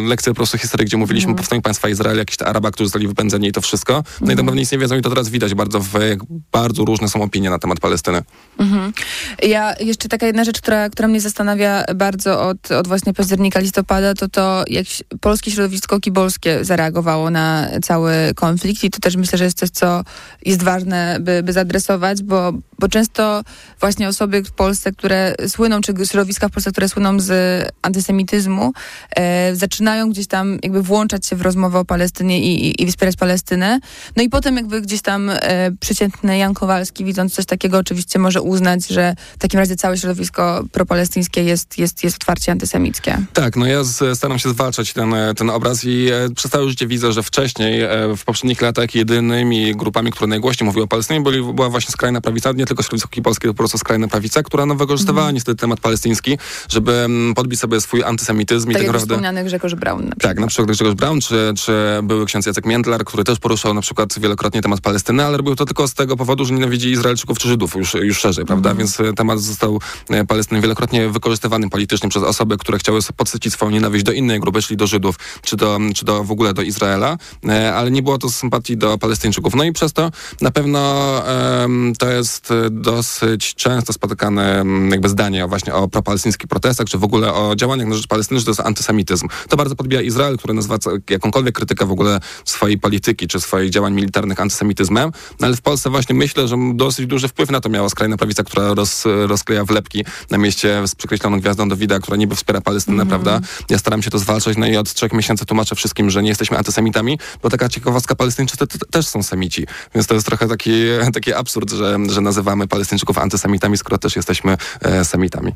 lekcję po prostu historii, gdzie mówiliśmy o powstaniu państwa Izrael, jakiś te Araba, którzy zostali wypędzeni i to wszystko. No i tak naprawdę nic nie wiedzą i to teraz widać bardzo, w, jak bardzo różne są opinie na temat Palestyny. Mhm. Ja jeszcze taka jedna rzecz, która, która mnie zastanawia bardzo od, od właśnie października, listopada, to to, jak polskie środowisko kibolskie zareagowało na cały konflikt i to też myślę, że jest coś, co jest ważne, by, by zaadresować, bo, bo często właśnie osoby w Polsce, które słyną, czy środowiska w Polsce, które słyną z antysemityzmu, e, zaczynają gdzieś tam jakby włączać się w rozmowę o Palestynie i, i, i wspierać Palestynę. No i potem jakby gdzieś tam e, przeciętny Jan Kowalski, widząc coś takiego, oczywiście może uznać, że w takim razie całe środowisko propalestyńskie jest, jest, jest otwarcie antysemickie. Tak, no ja z, staram się zwalczać ten, ten obraz i e, przez życie widzę, że wcześniej, e, w poprzednich latach jedynymi grupami, które najgłośniej mówiły o Palestynie, byli, była właśnie skrajna prawica, nie tylko środowisko polskie, po prostu skrajna prawica, która no, wykorzystywała Mhm. niestety temat palestyński, żeby mm, podbić sobie swój antysemityzm i Tak tak naprawdę... wspomniany Grzegorz Braun. Na Tak, na przykład Grzegorz Braun, czy, czy były ksiądz Jacek Międlar, który też poruszał na przykład wielokrotnie temat Palestyny, ale robił to tylko z tego powodu, że nienawidzi Izraelczyków czy Żydów już, już szerzej, prawda? Mhm. Więc e, temat został e, Palestyny wielokrotnie wykorzystywany politycznie przez osoby, które chciały podsycić swoją nienawiść do innej grupy, czyli do Żydów, czy do, czy do w ogóle do Izraela, e, ale nie było to z sympatii do Palestyńczyków. No i przez to na pewno to jest e, dosyć często spotykane jakby zdanie o właśnie o propalestyńskich protestach, czy w ogóle o działaniach na rzecz Palestyny, że to jest antysemityzm. To bardzo podbija Izrael, który nazywa jakąkolwiek krytykę w ogóle swojej polityki, czy swoich działań militarnych antysemityzmem, no ale w Polsce właśnie myślę, że dosyć duży wpływ na to miała skrajna prawica, która roz, rozkleja wlepki na mieście z przykreśloną gwiazdą Dawida, która niby wspiera Palestynę, Mhm. prawda? Ja staram się to zwalczać, no i od trzech miesięcy tłumaczę wszystkim, że nie jesteśmy antysemitami, bo taka ciekawostka, Palestyńczycy te- te- też są semici, więc to jest trochę taki, [LAUGHS] taki absurd, że, że nazywamy Palestyńczyków antysemitami, skoro też jesteśmy e, semitami.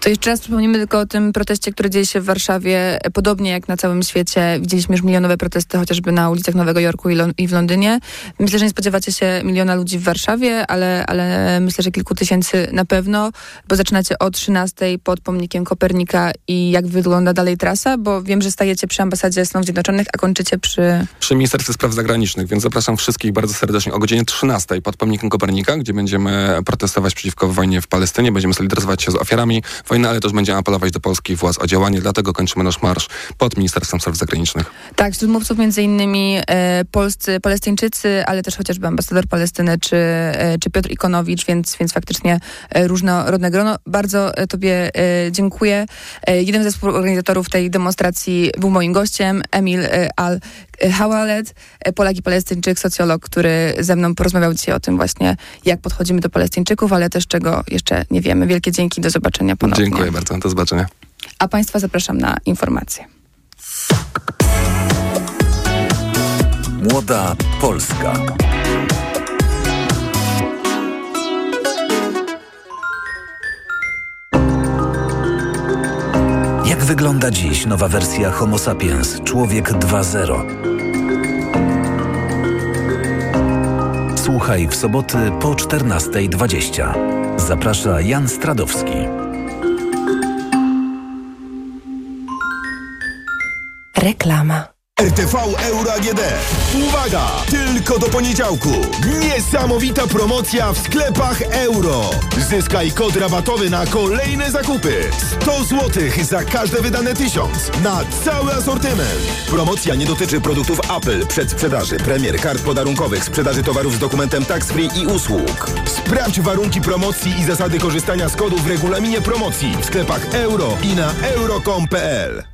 To jeszcze raz przypomnimy tylko o tym proteście, który dzieje się w Warszawie. Podobnie jak na całym świecie widzieliśmy już milionowe protesty chociażby na ulicach Nowego Jorku i, i w Londynie. Myślę, że nie spodziewacie się miliona ludzi w Warszawie, ale, ale myślę, że kilku tysięcy na pewno, bo zaczynacie o 13 pod pomnikiem Kopernika i jak wygląda dalej trasa, bo wiem, że stajecie przy ambasadzie Stanów Zjednoczonych, a kończycie przy... Przy Ministerstwie Spraw Zagranicznych, więc zapraszam wszystkich bardzo serdecznie o godzinie 13 pod pomnikiem Kopernika, gdzie będziemy protestować przeciwko wojnie w Palestynie, będziemy solidaryzować się z ofiarami wojny, ale też będziemy apelować do polskich władz o działanie, dlatego kończymy nasz marsz pod Ministerstwem Spraw Zagranicznych. Tak, wśród mówców między innymi e, polscy, palestyńczycy, ale też chociażby ambasador Palestyny czy, e, czy Piotr Ikonowicz, więc, więc faktycznie e, różnorodne grono. Bardzo e, Tobie e, dziękuję. E, jeden ze współorganizatorów tej demonstracji był moim gościem, Emil Al-Hawalet, e, Polak i Palestyńczyk, socjolog, który ze mną porozmawiał dzisiaj o tym właśnie, jak podchodzimy do Palestyńczyków, ale też czego jeszcze nie wiemy. Wielkie dzięki, do zobaczenia ponownie. Dziękuję bardzo, do zobaczenia. A Państwa zapraszam na informacje. Młoda Polska. Wygląda dziś nowa wersja Homo sapiens, człowiek 2.0? Słuchaj w soboty po 14.20. Zaprasza Jan Stradowski. Reklama. RTV Euro AGD. Uwaga! Tylko do poniedziałku. Niesamowita promocja w sklepach euro. Zyskaj kod rabatowy na kolejne zakupy. 100 zł za każde wydane 1000 na cały asortyment. Promocja nie dotyczy produktów Apple, przedsprzedaży, premier, kart podarunkowych, sprzedaży towarów z dokumentem tax free i usług. Sprawdź warunki promocji i zasady korzystania z kodów w regulaminie promocji w sklepach euro i na euro.com.pl.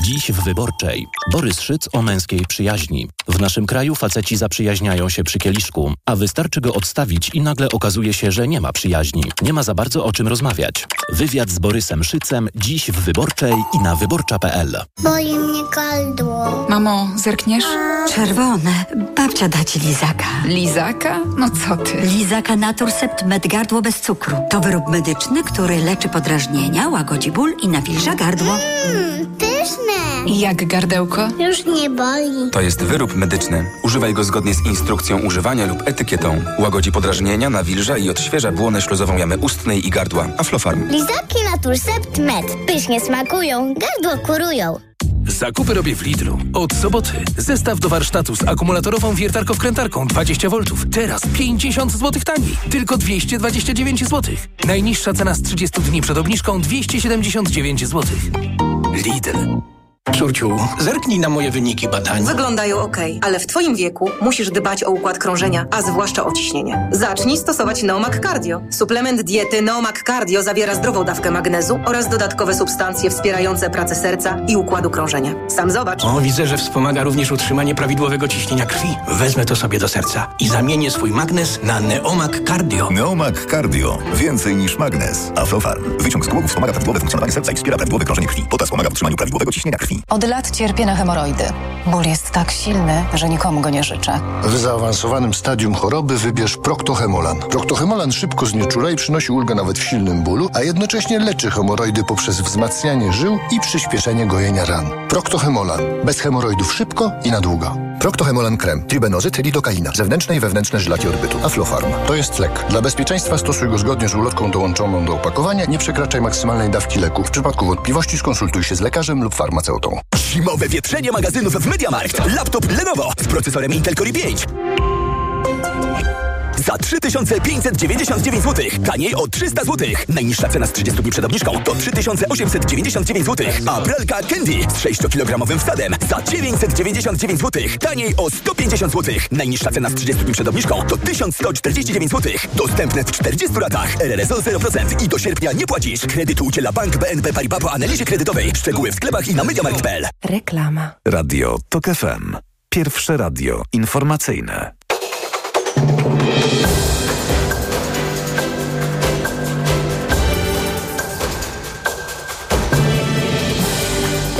Dziś w Wyborczej. Borys Szyc o męskiej przyjaźni. W naszym kraju faceci zaprzyjaźniają się przy kieliszku, a wystarczy go odstawić i nagle okazuje się, że nie ma przyjaźni. Nie ma za bardzo o czym rozmawiać. Wywiad z Borysem Szycem dziś w Wyborczej i na wyborcza.pl. Boli mnie gardło. Mamo, zerkniesz? Czerwone. Babcia da ci lizaka. Lizaka? No co ty? Lizaka Naturcept Med Gardło bez cukru. To wyrób medyczny, który leczy podrażnienia, łagodzi ból i nawilża gardło. Mmm, pyszne. Jak gardełko? Już nie boli. To jest wyrób medyczny. Używaj go zgodnie z instrukcją używania lub etykietą. Łagodzi podrażnienia, nawilża i odświeża błonę śluzową jamy ustnej i gardła. Aflofarm. Lizaki Naturcept Med. Pysznie smakują, gardło kurują. Zakupy robię w Lidlu. Od soboty. Zestaw do warsztatu z akumulatorową wiertarką-wkrętarką 20 V. Teraz 50 zł taniej. Tylko 229 zł. Najniższa cena z 30 dni przed obniżką 279 zł. Lidl. Córciu, zerknij na moje wyniki badań. Wyglądają ok, ale w Twoim wieku musisz dbać o układ krążenia, a zwłaszcza o ciśnienie. Zacznij stosować Neomak Cardio. Suplement diety Neomak Cardio zawiera zdrową dawkę magnezu oraz dodatkowe substancje wspierające pracę serca i układu krążenia. Sam zobacz. O, widzę, że wspomaga również utrzymanie prawidłowego ciśnienia krwi. Wezmę to sobie do serca i zamienię swój magnes na Neomak Cardio. Neomak Cardio. Więcej niż magnes. Aflofarm. Wyciąg z głowy wspomaga prawidłowe funkcjonowanie serca i wspiera prawidłowe krążenie krwi. Potas pomaga w utrzymaniu prawidłowego ciśnienia krwi. Od lat cierpię na hemoroidy. Ból jest tak silny, że nikomu go nie życzę. W zaawansowanym stadium choroby wybierz Proctohemolan. Proctohemolan szybko znieczula i przynosi ulgę nawet w silnym bólu, a jednocześnie leczy hemoroidy poprzez wzmacnianie żył i przyspieszenie gojenia ran. Proctohemolan. Bez hemoroidów szybko i na długo. Proctohemolan krem. Tribenozyt, lidokaina. Zewnętrzne i wewnętrzne żylaki orbytu. Aflofarm. To jest lek. Dla bezpieczeństwa stosuj go zgodnie z ulotką dołączoną do opakowania. Nie przekraczaj maksymalnej dawki leku. W przypadku wątpliwości skonsultuj się z lekarzem lub farmaceutą. Zimowe wietrzenie magazynów w MediaMarkt. Laptop Lenovo z procesorem Intel Core i5. Za 3599 zł. Taniej o 300 zł. Najniższa cena z 30 dni przed obniżką to 3899 zł. A pralka Candy z 6-kilogramowym wsadem za 999 zł. Taniej o 150 zł. Najniższa cena z 30 dni przed obniżką to 1149 zł. Dostępne w 40 latach. RRSO 0% i do sierpnia nie płacisz. Kredytu udziela Bank BNP Paribas po analizie kredytowej. Szczegóły w sklepach i na MediaMarkt.pl. Reklama. Radio TOK FM. Pierwsze radio informacyjne. Thank you.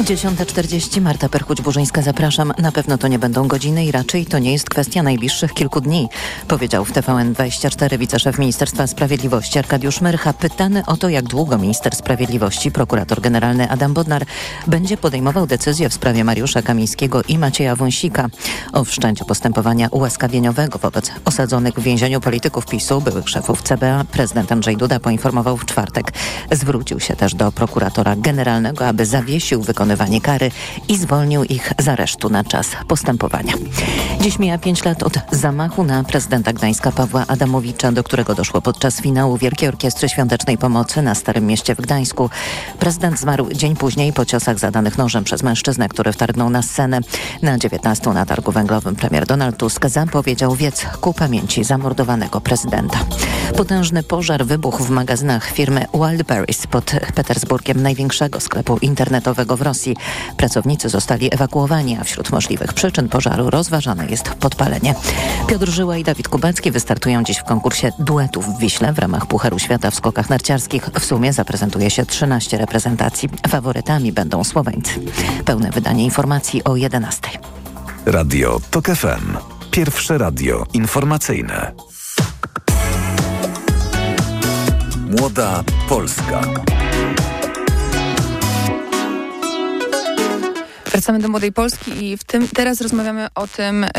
10.40 Marta Perchuć-Burzyńska zapraszam. Na pewno to nie będą godziny i raczej to nie jest kwestia najbliższych kilku dni, powiedział w TVN24 wiceszef Ministerstwa Sprawiedliwości Arkadiusz Myrcha. Pytany o to, jak długo minister sprawiedliwości, prokurator generalny Adam Bodnar będzie podejmował decyzję w sprawie Mariusza Kamińskiego i Macieja Wąsika o wszczęciu postępowania ułaskawieniowego wobec osadzonych w więzieniu polityków PiSu, byłych szefów CBA, prezydent Andrzej Duda poinformował w czwartek. Zwrócił się też do prokuratora generalnego, aby zawiesił wykonywanie kary i zwolnił ich z aresztu na czas postępowania. Dziś mija pięć lat od zamachu na prezydenta Gdańska Pawła Adamowicza, do którego doszło podczas finału Wielkiej Orkiestry Świątecznej Pomocy na Starym Mieście w Gdańsku. Prezydent zmarł dzień później po ciosach zadanych nożem przez mężczyznę, który wtargnął na scenę. Na 19 na targu węglowym premier Donald Tusk zapowiedział wiec ku pamięci zamordowanego prezydenta. Potężny pożar wybuchł w magazynach firmy Wildberries pod Petersburgiem, największego sklepu internetowego w Rosji. Pracownicy zostali ewakuowani, a wśród możliwych przyczyn pożaru rozważane jest podpalenie. Piotr Żyła i Dawid Kubacki wystartują dziś w konkursie duetów w Wiśle w ramach Pucharu Świata w skokach narciarskich. W sumie zaprezentuje się 13 reprezentacji. Faworytami będą Słoweńcy. Pełne wydanie informacji o 11. Radio TOK FM. Pierwsze radio informacyjne. Młoda Polska. Wracamy do Młodej Polski i w tym teraz rozmawiamy o tym, e,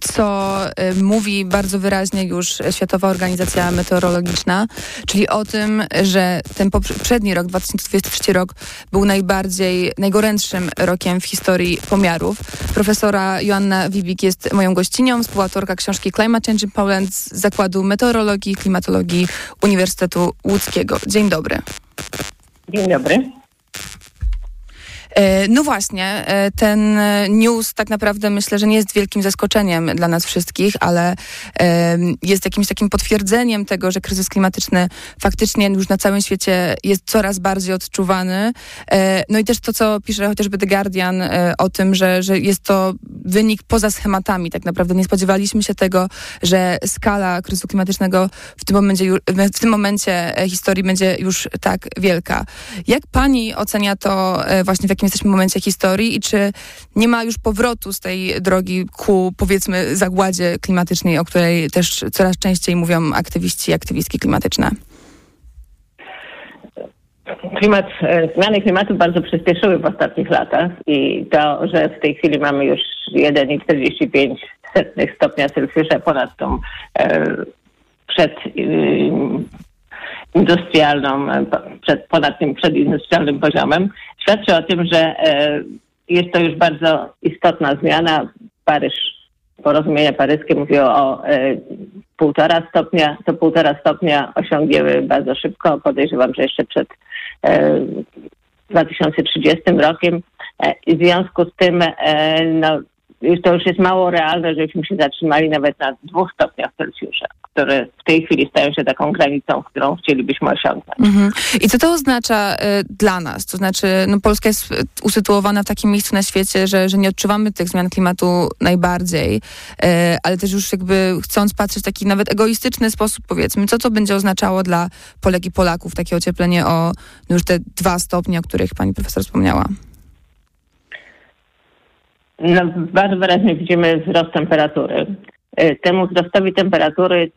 co e, mówi bardzo wyraźnie już Światowa Organizacja Meteorologiczna, czyli o tym, że ten poprzedni rok, 2023 rok, był najbardziej, najgorętszym rokiem w historii pomiarów. Profesora Joanna Wibik jest moją gościnią, współautorka książki Climate Change in Poland z Zakładu Meteorologii i Klimatologii Uniwersytetu Łódzkiego. Dzień dobry. Dzień dobry. E, no właśnie, e, ten news tak naprawdę myślę, że nie jest wielkim zaskoczeniem dla nas wszystkich, ale jest jakimś takim potwierdzeniem tego, że kryzys klimatyczny faktycznie już na całym świecie jest coraz bardziej odczuwany. E, no i też to, co pisze chociażby The Guardian o tym, że, że jest to wynik poza schematami. Tak naprawdę nie spodziewaliśmy się tego, że skala kryzysu klimatycznego w tym momencie, w tym momencie historii będzie już tak wielka. Jak pani ocenia to właśnie w jakim jesteśmy momencie historii i czy nie ma już powrotu z tej drogi ku, powiedzmy, zagładzie klimatycznej, o której też coraz częściej mówią aktywiści i aktywistki klimatyczne? Klimat, e, zmiany klimatu bardzo przyspieszyły w ostatnich latach i to, że w tej chwili mamy już 1,45 stopnia Celsjusza ponad tą e, przed e, industrialną, e, przed, ponad tym przedindustrialnym poziomem, świadczy o tym, że e, jest to już bardzo istotna zmiana. Paryż, porozumienie paryskie mówiło o e, półtora stopnia, to półtora stopnia osiągniemy bardzo szybko. Podejrzewam, że jeszcze przed 2030 rokiem. I w związku z tym no, to już jest mało realne, żebyśmy się zatrzymali nawet na dwóch stopniach Celsjusza które w tej chwili stają się taką granicą, którą chcielibyśmy osiągnąć. Mhm. I co to oznacza y, dla nas? To znaczy, no Polska jest usytuowana w takim miejscu na świecie, że, że nie odczuwamy tych zmian klimatu najbardziej, y, ale też już jakby chcąc patrzeć w taki nawet egoistyczny sposób, powiedzmy, co to będzie oznaczało dla Polek i Polaków, takie ocieplenie o no już te dwa stopnie, o których pani profesor wspomniała? No, bardzo wyraźnie widzimy wzrost temperatury. Y, temu wzrostowi temperatury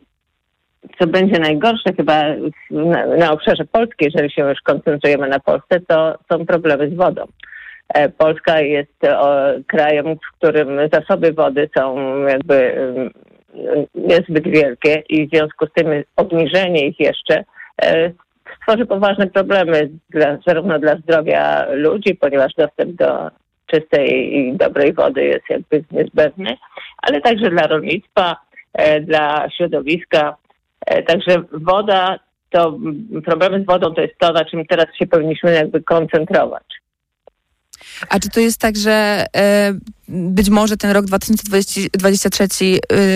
co będzie najgorsze chyba na, na obszarze Polski, jeżeli się już koncentrujemy na Polsce, to są problemy z wodą. E, Polska jest o, krajem, w którym zasoby wody są jakby niezbyt wielkie i w związku z tym obniżenie ich jeszcze stworzy poważne problemy dla, zarówno dla zdrowia ludzi, ponieważ dostęp do czystej i dobrej wody jest jakby niezbędny, ale także dla rolnictwa, e, dla środowiska, E, także woda, to problemy z wodą to jest to, na czym teraz się powinniśmy jakby koncentrować. A czy to jest tak, że e, być może ten rok 2023,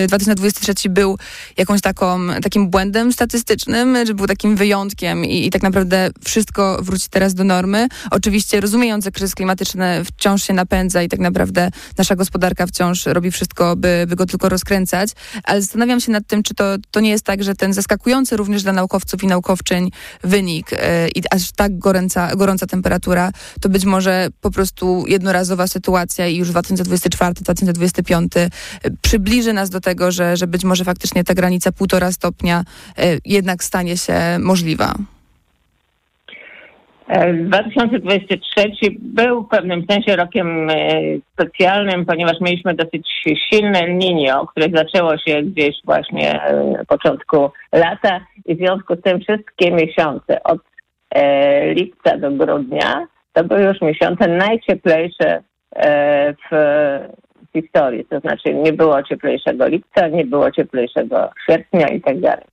2023 y, był jakąś taką, takim błędem statystycznym, że był takim wyjątkiem i, i tak naprawdę wszystko wróci teraz do normy. Oczywiście rozumiejąc, że kryzys klimatyczny wciąż się napędza i tak naprawdę nasza gospodarka wciąż robi wszystko, by, by go tylko rozkręcać, ale zastanawiam się nad tym, czy to, to nie jest tak, że ten zaskakujący również dla naukowców i naukowczyń wynik yy, i aż tak gorąca, gorąca temperatura, to być może po prostu prostu jednorazowa sytuacja i już 2024-2025 e, przybliży nas do tego, że, że być może faktycznie ta granica półtora stopnia e, jednak stanie się możliwa? E, 2023 był w pewnym sensie rokiem e, specjalnym, ponieważ mieliśmy dosyć silne El Niño, które zaczęło się gdzieś właśnie e, początku lata i w związku z tym wszystkie miesiące od e, lipca do grudnia to były już miesiące najcieplejsze w, historii. To znaczy nie było cieplejszego lipca, nie było cieplejszego sierpnia i tak dalej.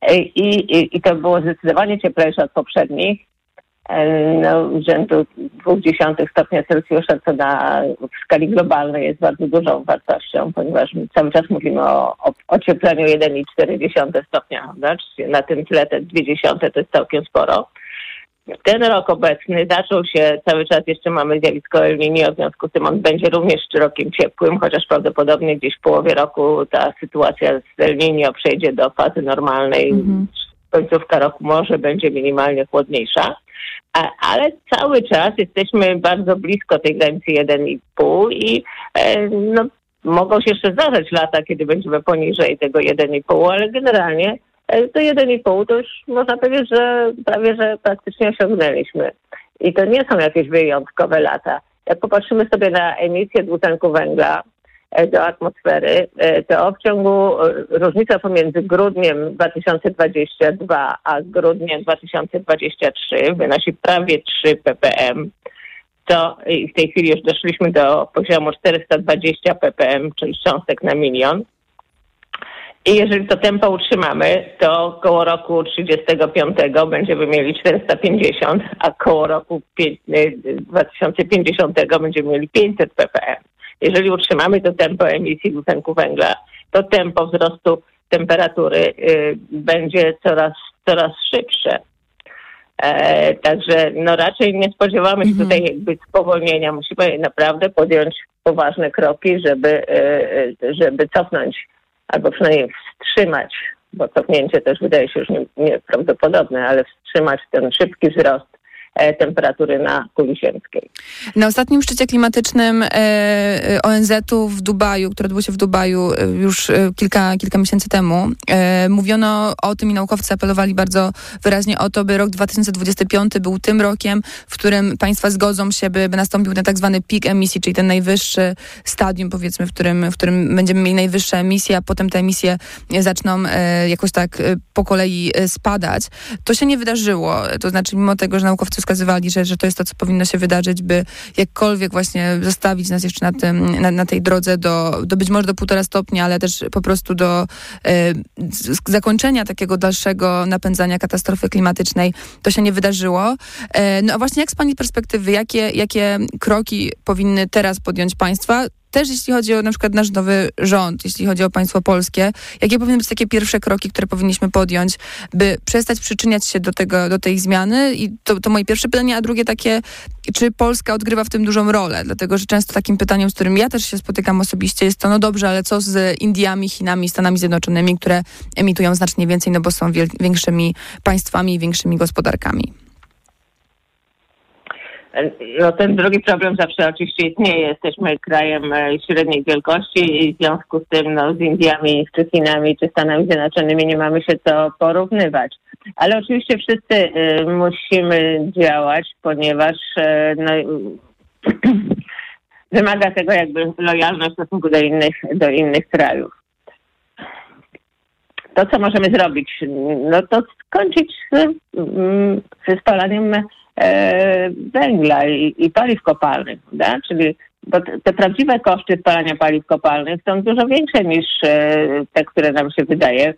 E, I, i, I to było zdecydowanie cieplejsze od poprzednich e, no, rzędu 0,2 stopnia Celsjusza, co na, w skali globalnej jest bardzo dużą wartością, ponieważ cały czas mówimy o, o ociepleniu 1,4 stopnia? Czyli na tym tle te 0,2 to jest całkiem sporo. Ten rok obecny zaczął się, cały czas jeszcze mamy zjawisko El Niño, w związku z tym on będzie również rokiem ciepłym, chociaż prawdopodobnie gdzieś w połowie roku ta sytuacja z El Niño przejdzie do fazy normalnej. Końcówka roku może będzie minimalnie chłodniejsza. A, ale cały czas jesteśmy bardzo blisko tej granicy 1,5 i e, no, mogą się jeszcze zdarzać lata, kiedy będziemy poniżej tego 1,5, ale generalnie e, to 1,5 to już można powiedzieć, że prawie, że praktycznie osiągnęliśmy. I to nie są jakieś wyjątkowe lata. Jak popatrzymy sobie na emisję dwutlenku węgla e, do atmosfery, e, to w ciągu e, różnica pomiędzy grudniem 2022 a grudniem 2023 wynosi prawie 3 ppm. To w tej chwili już doszliśmy do poziomu 420 ppm, czyli cząstek na milion. I jeżeli to tempo utrzymamy, to koło roku 35 będziemy mieli 450, a koło roku pie- y, 2050 będziemy mieli 500 ppm. Jeżeli utrzymamy to tempo emisji dwutlenku węgla, to tempo wzrostu temperatury y, będzie coraz, coraz szybsze. E, także no raczej nie spodziewamy się tutaj jakby spowolnienia. Musimy naprawdę podjąć poważne kroki, żeby, e, żeby cofnąć albo przynajmniej wstrzymać, bo cofnięcie też wydaje się już nie- nieprawdopodobne, ale wstrzymać ten szybki wzrost temperatury na kuli ziemskiej. Na ostatnim szczycie klimatycznym e, e, ONZ-u w Dubaju, który odbył się w Dubaju e, już e, kilka, kilka miesięcy temu, e, mówiono o tym i naukowcy apelowali bardzo wyraźnie o to, by rok 2025 był tym rokiem, w którym państwa zgodzą się, by, by nastąpił ten tak zwany peak emisji, czyli ten najwyższy stadium, powiedzmy, w którym, w którym będziemy mieli najwyższe emisje, a potem te emisje zaczną e, jakoś tak e, po kolei e, spadać. To się nie wydarzyło. To znaczy, mimo tego, że naukowcy wskazywali, że, że to jest to, co powinno się wydarzyć, by jakkolwiek właśnie zostawić nas jeszcze na, tym, na, na tej drodze do, do być może do półtora stopnia, ale też po prostu do e, zakończenia takiego dalszego napędzania katastrofy klimatycznej, to się nie wydarzyło. E, no a właśnie jak z Pani perspektywy, jakie, jakie kroki powinny teraz podjąć państwa, też jeśli chodzi o na przykład nasz nowy rząd, jeśli chodzi o państwo polskie, jakie powinny być takie pierwsze kroki, które powinniśmy podjąć, by przestać przyczyniać się do, tego, do tej zmiany? I to, to moje pierwsze pytanie, a drugie takie, czy Polska odgrywa w tym dużą rolę? Dlatego, że często takim pytaniem, z którym ja też się spotykam osobiście, jest to, no dobrze, ale co z Indiami, Chinami, Stanami Zjednoczonymi, które emitują znacznie więcej, no bo są większymi państwami, większymi gospodarkami? No ten drugi problem zawsze oczywiście istnieje. Jesteśmy krajem e, średniej wielkości i w związku z tym no, z Indiami, czy Chinami, czy Stanami Zjednoczonymi nie mamy się co porównywać. Ale oczywiście wszyscy e, musimy działać, ponieważ e, no, [CLEARS THROAT] wymaga tego jakby lojalność w stosunku do innych, do innych krajów. To, co możemy zrobić, no to skończyć z, mm, e, węgla i, i paliw kopalnych, prawda? Czyli bo te, prawdziwe koszty spalania paliw kopalnych są dużo większe niż e, te, które nam się wydaje.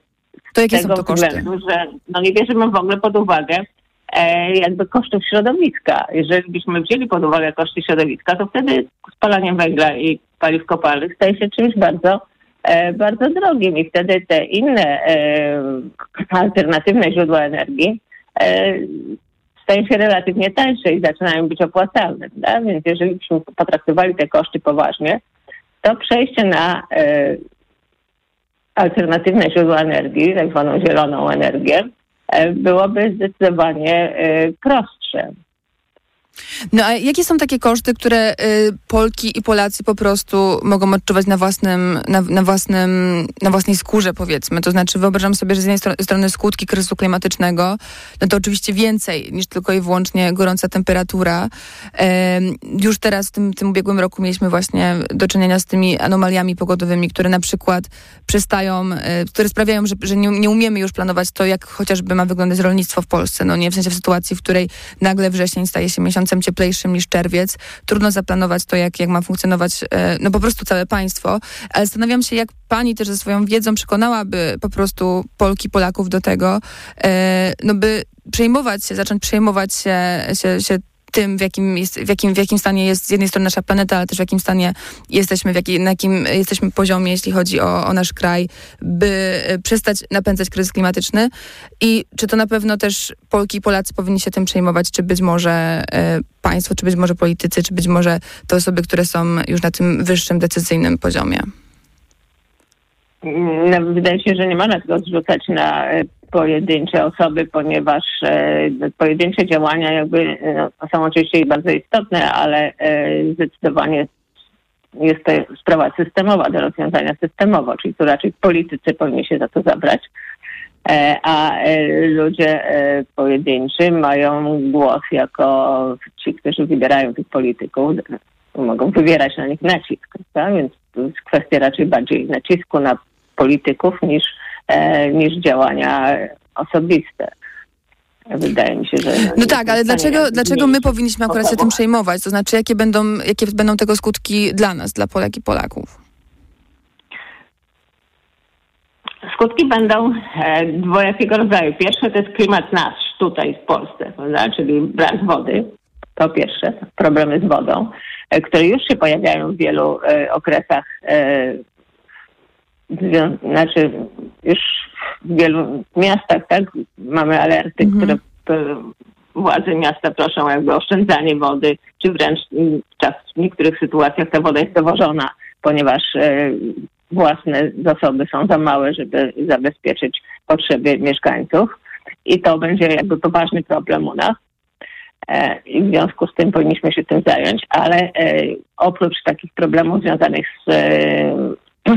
To jakie Z są tego to koszty? względu, że no nie bierzemy w ogóle pod uwagę e, jakby kosztów środowiska. Jeżeli byśmy wzięli pod uwagę koszty środowiska, to wtedy spalanie węgla i paliw kopalnych staje się czymś bardzo e, bardzo drogim i wtedy te inne e, alternatywne źródła energii e, stają się relatywnie tańsze i zaczynają być opłacalne. prawda? Więc jeżeli byśmy potraktowali te koszty poważnie, to przejście na e, alternatywne źródła energii, tak zwaną zieloną energię, e, byłoby zdecydowanie e, prostsze. No a jakie są takie koszty, które y, Polki i Polacy po prostu mogą odczuwać na własnym, na, na, własnym, na własnej skórze, powiedzmy? To znaczy wyobrażam sobie, że z jednej stro- strony skutki kryzysu klimatycznego, no to oczywiście więcej niż tylko i wyłącznie gorąca temperatura. Em, już teraz w tym, tym ubiegłym roku mieliśmy właśnie do czynienia z tymi anomaliami pogodowymi, które na przykład przestają, y, które sprawiają, że, że nie, nie umiemy już planować to, jak chociażby ma wyglądać rolnictwo w Polsce. No nie w sensie w sytuacji, w której nagle wrzesień staje się miesiącem cieplejszym niż czerwiec. Trudno zaplanować to, jak, jak ma funkcjonować e, no po prostu całe państwo. Ale zastanawiam się, jak pani też ze swoją wiedzą przekonałaby po prostu Polki, Polaków do tego, e, no by przejmować się, zacząć przejmować się, się, się tym, w jakim, jest, w, jakim, w jakim stanie jest z jednej strony nasza planeta, ale też w jakim stanie jesteśmy, w jaki, na jakim jesteśmy poziomie, jeśli chodzi o, o nasz kraj, by e, przestać napędzać kryzys klimatyczny. I czy to na pewno też Polki i Polacy powinni się tym przejmować, czy być może e, państwo, czy być może politycy, czy być może te osoby, które są już na tym wyższym, decyzyjnym poziomie? No, wydaje się, że nie można tego zrzucać na pojedyncze osoby, ponieważ e, pojedyncze działania jakby no, są oczywiście bardzo istotne, ale e, zdecydowanie jest to sprawa systemowa, do rozwiązania systemowo, czyli tu raczej politycy powinni się za to zabrać, e, a e, ludzie e, pojedynczy mają głos jako ci, którzy wybierają tych polityków, mogą wywierać na nich nacisk, tak? więc to jest kwestia raczej bardziej nacisku na polityków niż, e, niż działania osobiste. Wydaje mi się, że... No tak, ale dlaczego, dlaczego my powinniśmy akurat się tym przejmować? To znaczy, jakie będą, jakie będą tego skutki dla nas, dla Polek i Polaków? Skutki będą e, dwojakiego rodzaju. Pierwsze to jest klimat nasz tutaj w Polsce, prawda? czyli brak wody. To pierwsze, problemy z wodą, e, które już się pojawiają w wielu e, okresach, e, znaczy już w wielu miastach, tak, mamy alerty, które e, władze miasta proszą jakby o oszczędzanie wody, czy wręcz w, czas, w niektórych sytuacjach ta woda jest dowożona, ponieważ e, własne zasoby są za małe, żeby zabezpieczyć potrzeby mieszkańców. I to będzie jakby poważny problem u nas. E, I w związku z tym powinniśmy się tym zająć, ale e, oprócz takich problemów związanych z e, [CLEARS THROAT]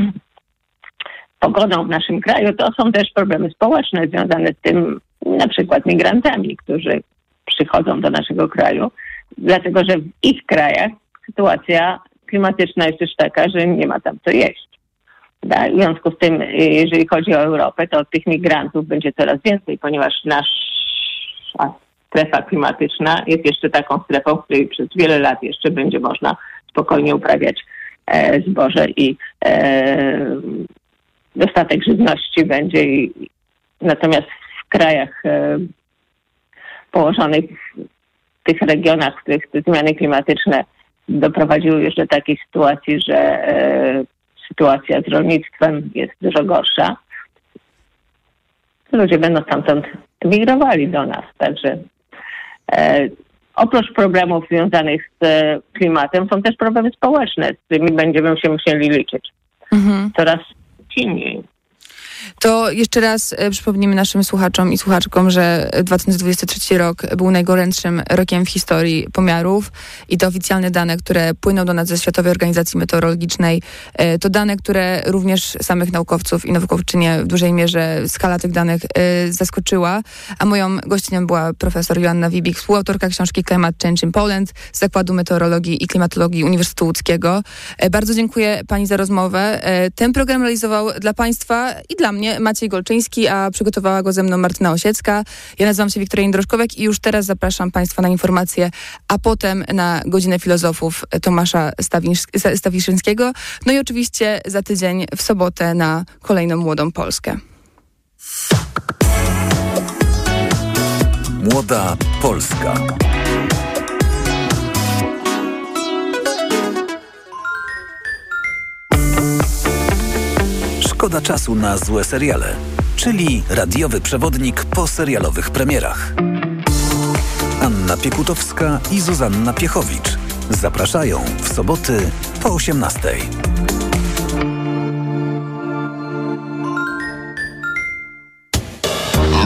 pogodą w naszym kraju, to są też problemy społeczne związane z tym, na przykład migrantami, którzy przychodzą do naszego kraju, dlatego że w ich krajach sytuacja klimatyczna jest już taka, że nie ma tam co jeść. W związku z tym, y, jeżeli chodzi o Europę, to tych migrantów będzie coraz więcej, ponieważ nasza strefa klimatyczna jest jeszcze taką strefą, w której przez wiele lat jeszcze będzie można spokojnie uprawiać e, zboże i e, dostatek żywności będzie. I, natomiast w krajach e, położonych w tych regionach, w których te zmiany klimatyczne doprowadziły już do takiej sytuacji, że e, sytuacja z rolnictwem jest dużo gorsza, ludzie będą stamtąd migrowali do nas. Także e, oprócz problemów związanych z e, klimatem są też problemy społeczne, z którymi będziemy się musieli liczyć. Coraz 姓名 To jeszcze raz e, przypomnimy naszym słuchaczom i słuchaczkom, że 2023 rok był najgorętszym rokiem w historii pomiarów i te oficjalne dane, które płyną do nas ze Światowej Organizacji Meteorologicznej, e, to dane, które również samych naukowców i naukowczynie w dużej mierze skala tych danych e, zaskoczyła. A moją gościnią była profesor Joanna Wibik, współautorka książki Climate Change in Poland z Zakładu Meteorologii i Klimatologii Uniwersytetu Łódzkiego. Bardzo dziękuję pani za rozmowę. Ten program realizował dla państwa i dla mnie Maciej Golczyński, a przygotowała go ze mną Martyna Osiecka. Ja nazywam się Wiktoria Jędroszkowek i już teraz zapraszam państwa na informacje, a potem na godzinę filozofów Tomasza Stawisz- Stawiszyńskiego. No i oczywiście za tydzień w sobotę na kolejną Młodą Polskę. Młoda Polska. Szkoda czasu na złe seriale, czyli radiowy przewodnik po serialowych premierach. Anna Piekutowska i Zuzanna Piechowicz zapraszają w soboty po 18.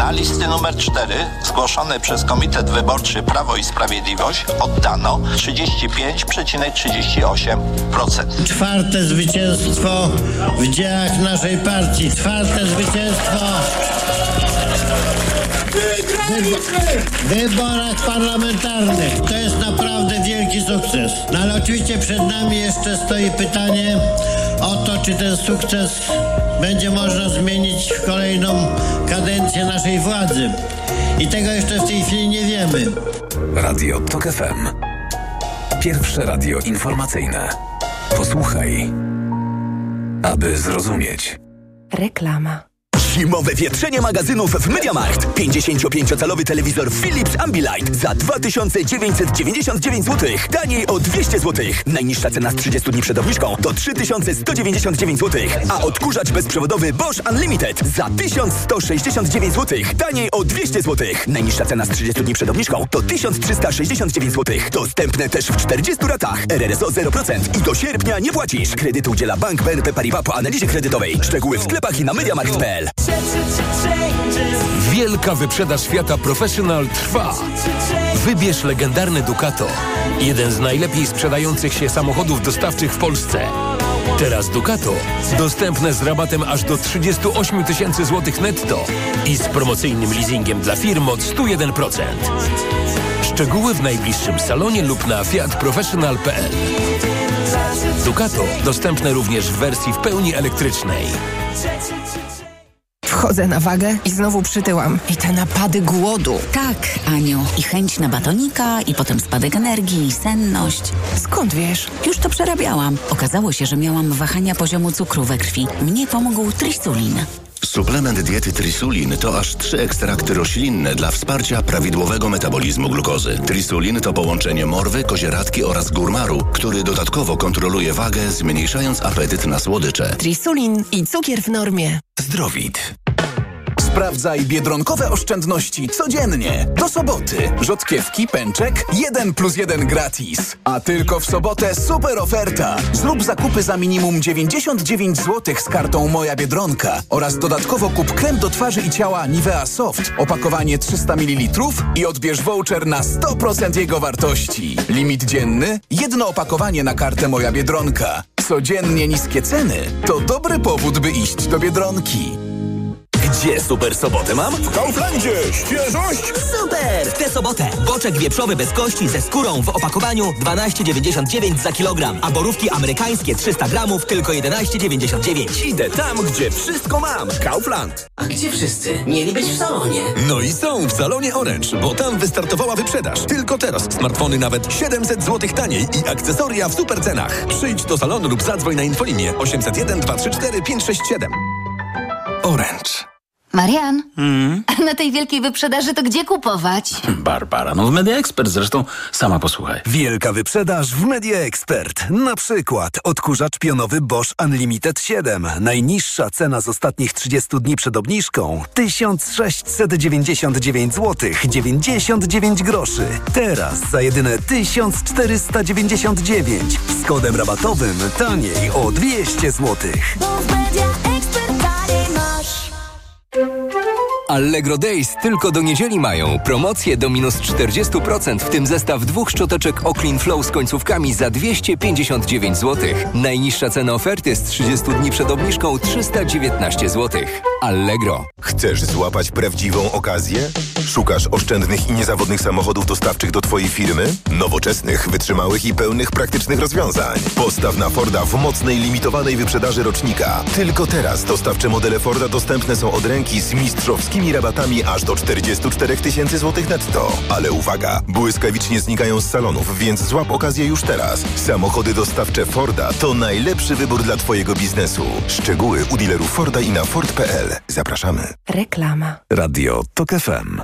Na listy numer 4 zgłoszone przez Komitet Wyborczy Prawo i Sprawiedliwość oddano 35,38%. Czwarte zwycięstwo w dziełach naszej partii. Czwarte zwycięstwo w wyborach parlamentarnych. To jest naprawdę wielki sukces. No ale oczywiście przed nami jeszcze stoi pytanie o to, czy ten sukces będzie można zmienić w kolejną kadencję naszej władzy. I tego jeszcze w tej chwili nie wiemy. Radio TOK FM. Pierwsze radio informacyjne. Posłuchaj, aby zrozumieć. Reklama. Zimowe wietrzenie magazynów w MediaMarkt. 55-calowy telewizor Philips Ambilight za 2999 zł. Taniej o 200 zł. Najniższa cena z 30 dni przed obniżką to 3199 zł. A odkurzacz bezprzewodowy Bosch Unlimited za 1169 zł. Taniej o 200 zł. Najniższa cena z 30 dni przed obniżką to 1369 zł. Dostępne też w 40 ratach. RRSO 0% i do sierpnia nie płacisz. Kredyt udziela Bank BNP Paribas po analizie kredytowej. Szczegóły w sklepach i na MediaMarkt.pl. Wielka wyprzedaż świata Professional trwa. Wybierz legendarny Ducato. Jeden z najlepiej sprzedających się samochodów dostawczych w Polsce. Teraz Ducato dostępne z rabatem aż do 38 tysięcy złotych netto i z promocyjnym leasingiem dla firm od 101%. Szczegóły w najbliższym salonie lub na fiatprofessional.pl Ducato dostępne również w wersji w pełni elektrycznej. Wchodzę na wagę i znowu przytyłam. I te napady głodu. Tak, Aniu. I chęć na batonika, i potem spadek energii, i senność. Skąd wiesz? Już to przerabiałam. Okazało się, że miałam wahania poziomu cukru we krwi. Mnie pomógł trisulin. Suplement diety Trisulin to aż trzy ekstrakty roślinne dla wsparcia prawidłowego metabolizmu glukozy. Trisulin to połączenie morwy, kozieradki oraz górmaru, który dodatkowo kontroluje wagę, zmniejszając apetyt na słodycze. Trisulin i cukier w normie. Zdrowit. Sprawdzaj biedronkowe oszczędności codziennie. Do soboty. Rzodkiewki, pęczek, 1 plus 1 gratis. A tylko w sobotę super oferta. Zrób zakupy za minimum 99 zł z kartą Moja Biedronka oraz dodatkowo kup krem do twarzy i ciała Nivea Soft. Opakowanie 300 ml i odbierz voucher na 100% jego wartości. Limit dzienny? Jedno opakowanie na kartę Moja Biedronka. Codziennie niskie ceny to dobry powód, by iść do Biedronki. Gdzie super sobotę mam? W Kauflandzie! Świeżość! Super! W tę sobotę boczek wieprzowy bez kości ze skórą w opakowaniu 12,99 za kilogram, a borówki amerykańskie 300 gramów tylko 11,99. Idę tam, gdzie wszystko mam. Kaufland. A gdzie wszyscy? Mieli być w salonie. No i są w salonie Orange, bo tam wystartowała wyprzedaż. Tylko teraz smartfony nawet 700 zł taniej i akcesoria w super cenach. Przyjdź do salonu lub zadzwoń na infolinię 801 234 567. Orange. Marian, Mm. a na tej wielkiej wyprzedaży to gdzie kupować? Barbara, no w Media Expert zresztą sama posłuchaj. Wielka wyprzedaż w Media Expert. Na przykład odkurzacz pionowy Bosch Unlimited 7. Najniższa cena z ostatnich 30 dni przed obniżką 1699 zł 99 groszy. Teraz za jedyne 1499 z kodem rabatowym taniej o 200 zł. Bo w Media Thank you. Allegro Days tylko do niedzieli mają. Promocje do minus 40%, w tym zestaw dwóch szczoteczek Oclean Flow z końcówkami za 259 zł. Najniższa cena oferty z 30 dni przed obniżką 319 zł. Allegro. Chcesz złapać prawdziwą okazję? Szukasz oszczędnych i niezawodnych samochodów dostawczych do Twojej firmy? Nowoczesnych, wytrzymałych i pełnych praktycznych rozwiązań. Postaw na Forda w mocnej, limitowanej wyprzedaży rocznika. Tylko teraz dostawcze modele Forda dostępne są od ręki z mistrzowskimi rabatami aż do 44 tysięcy złotych netto. Ale uwaga, błyskawicznie znikają z salonów, więc złap okazję już teraz. Samochody dostawcze Forda to najlepszy wybór dla Twojego biznesu. Szczegóły u dealerów Forda i na Ford.pl. Zapraszamy. Reklama. Radio TOK FM.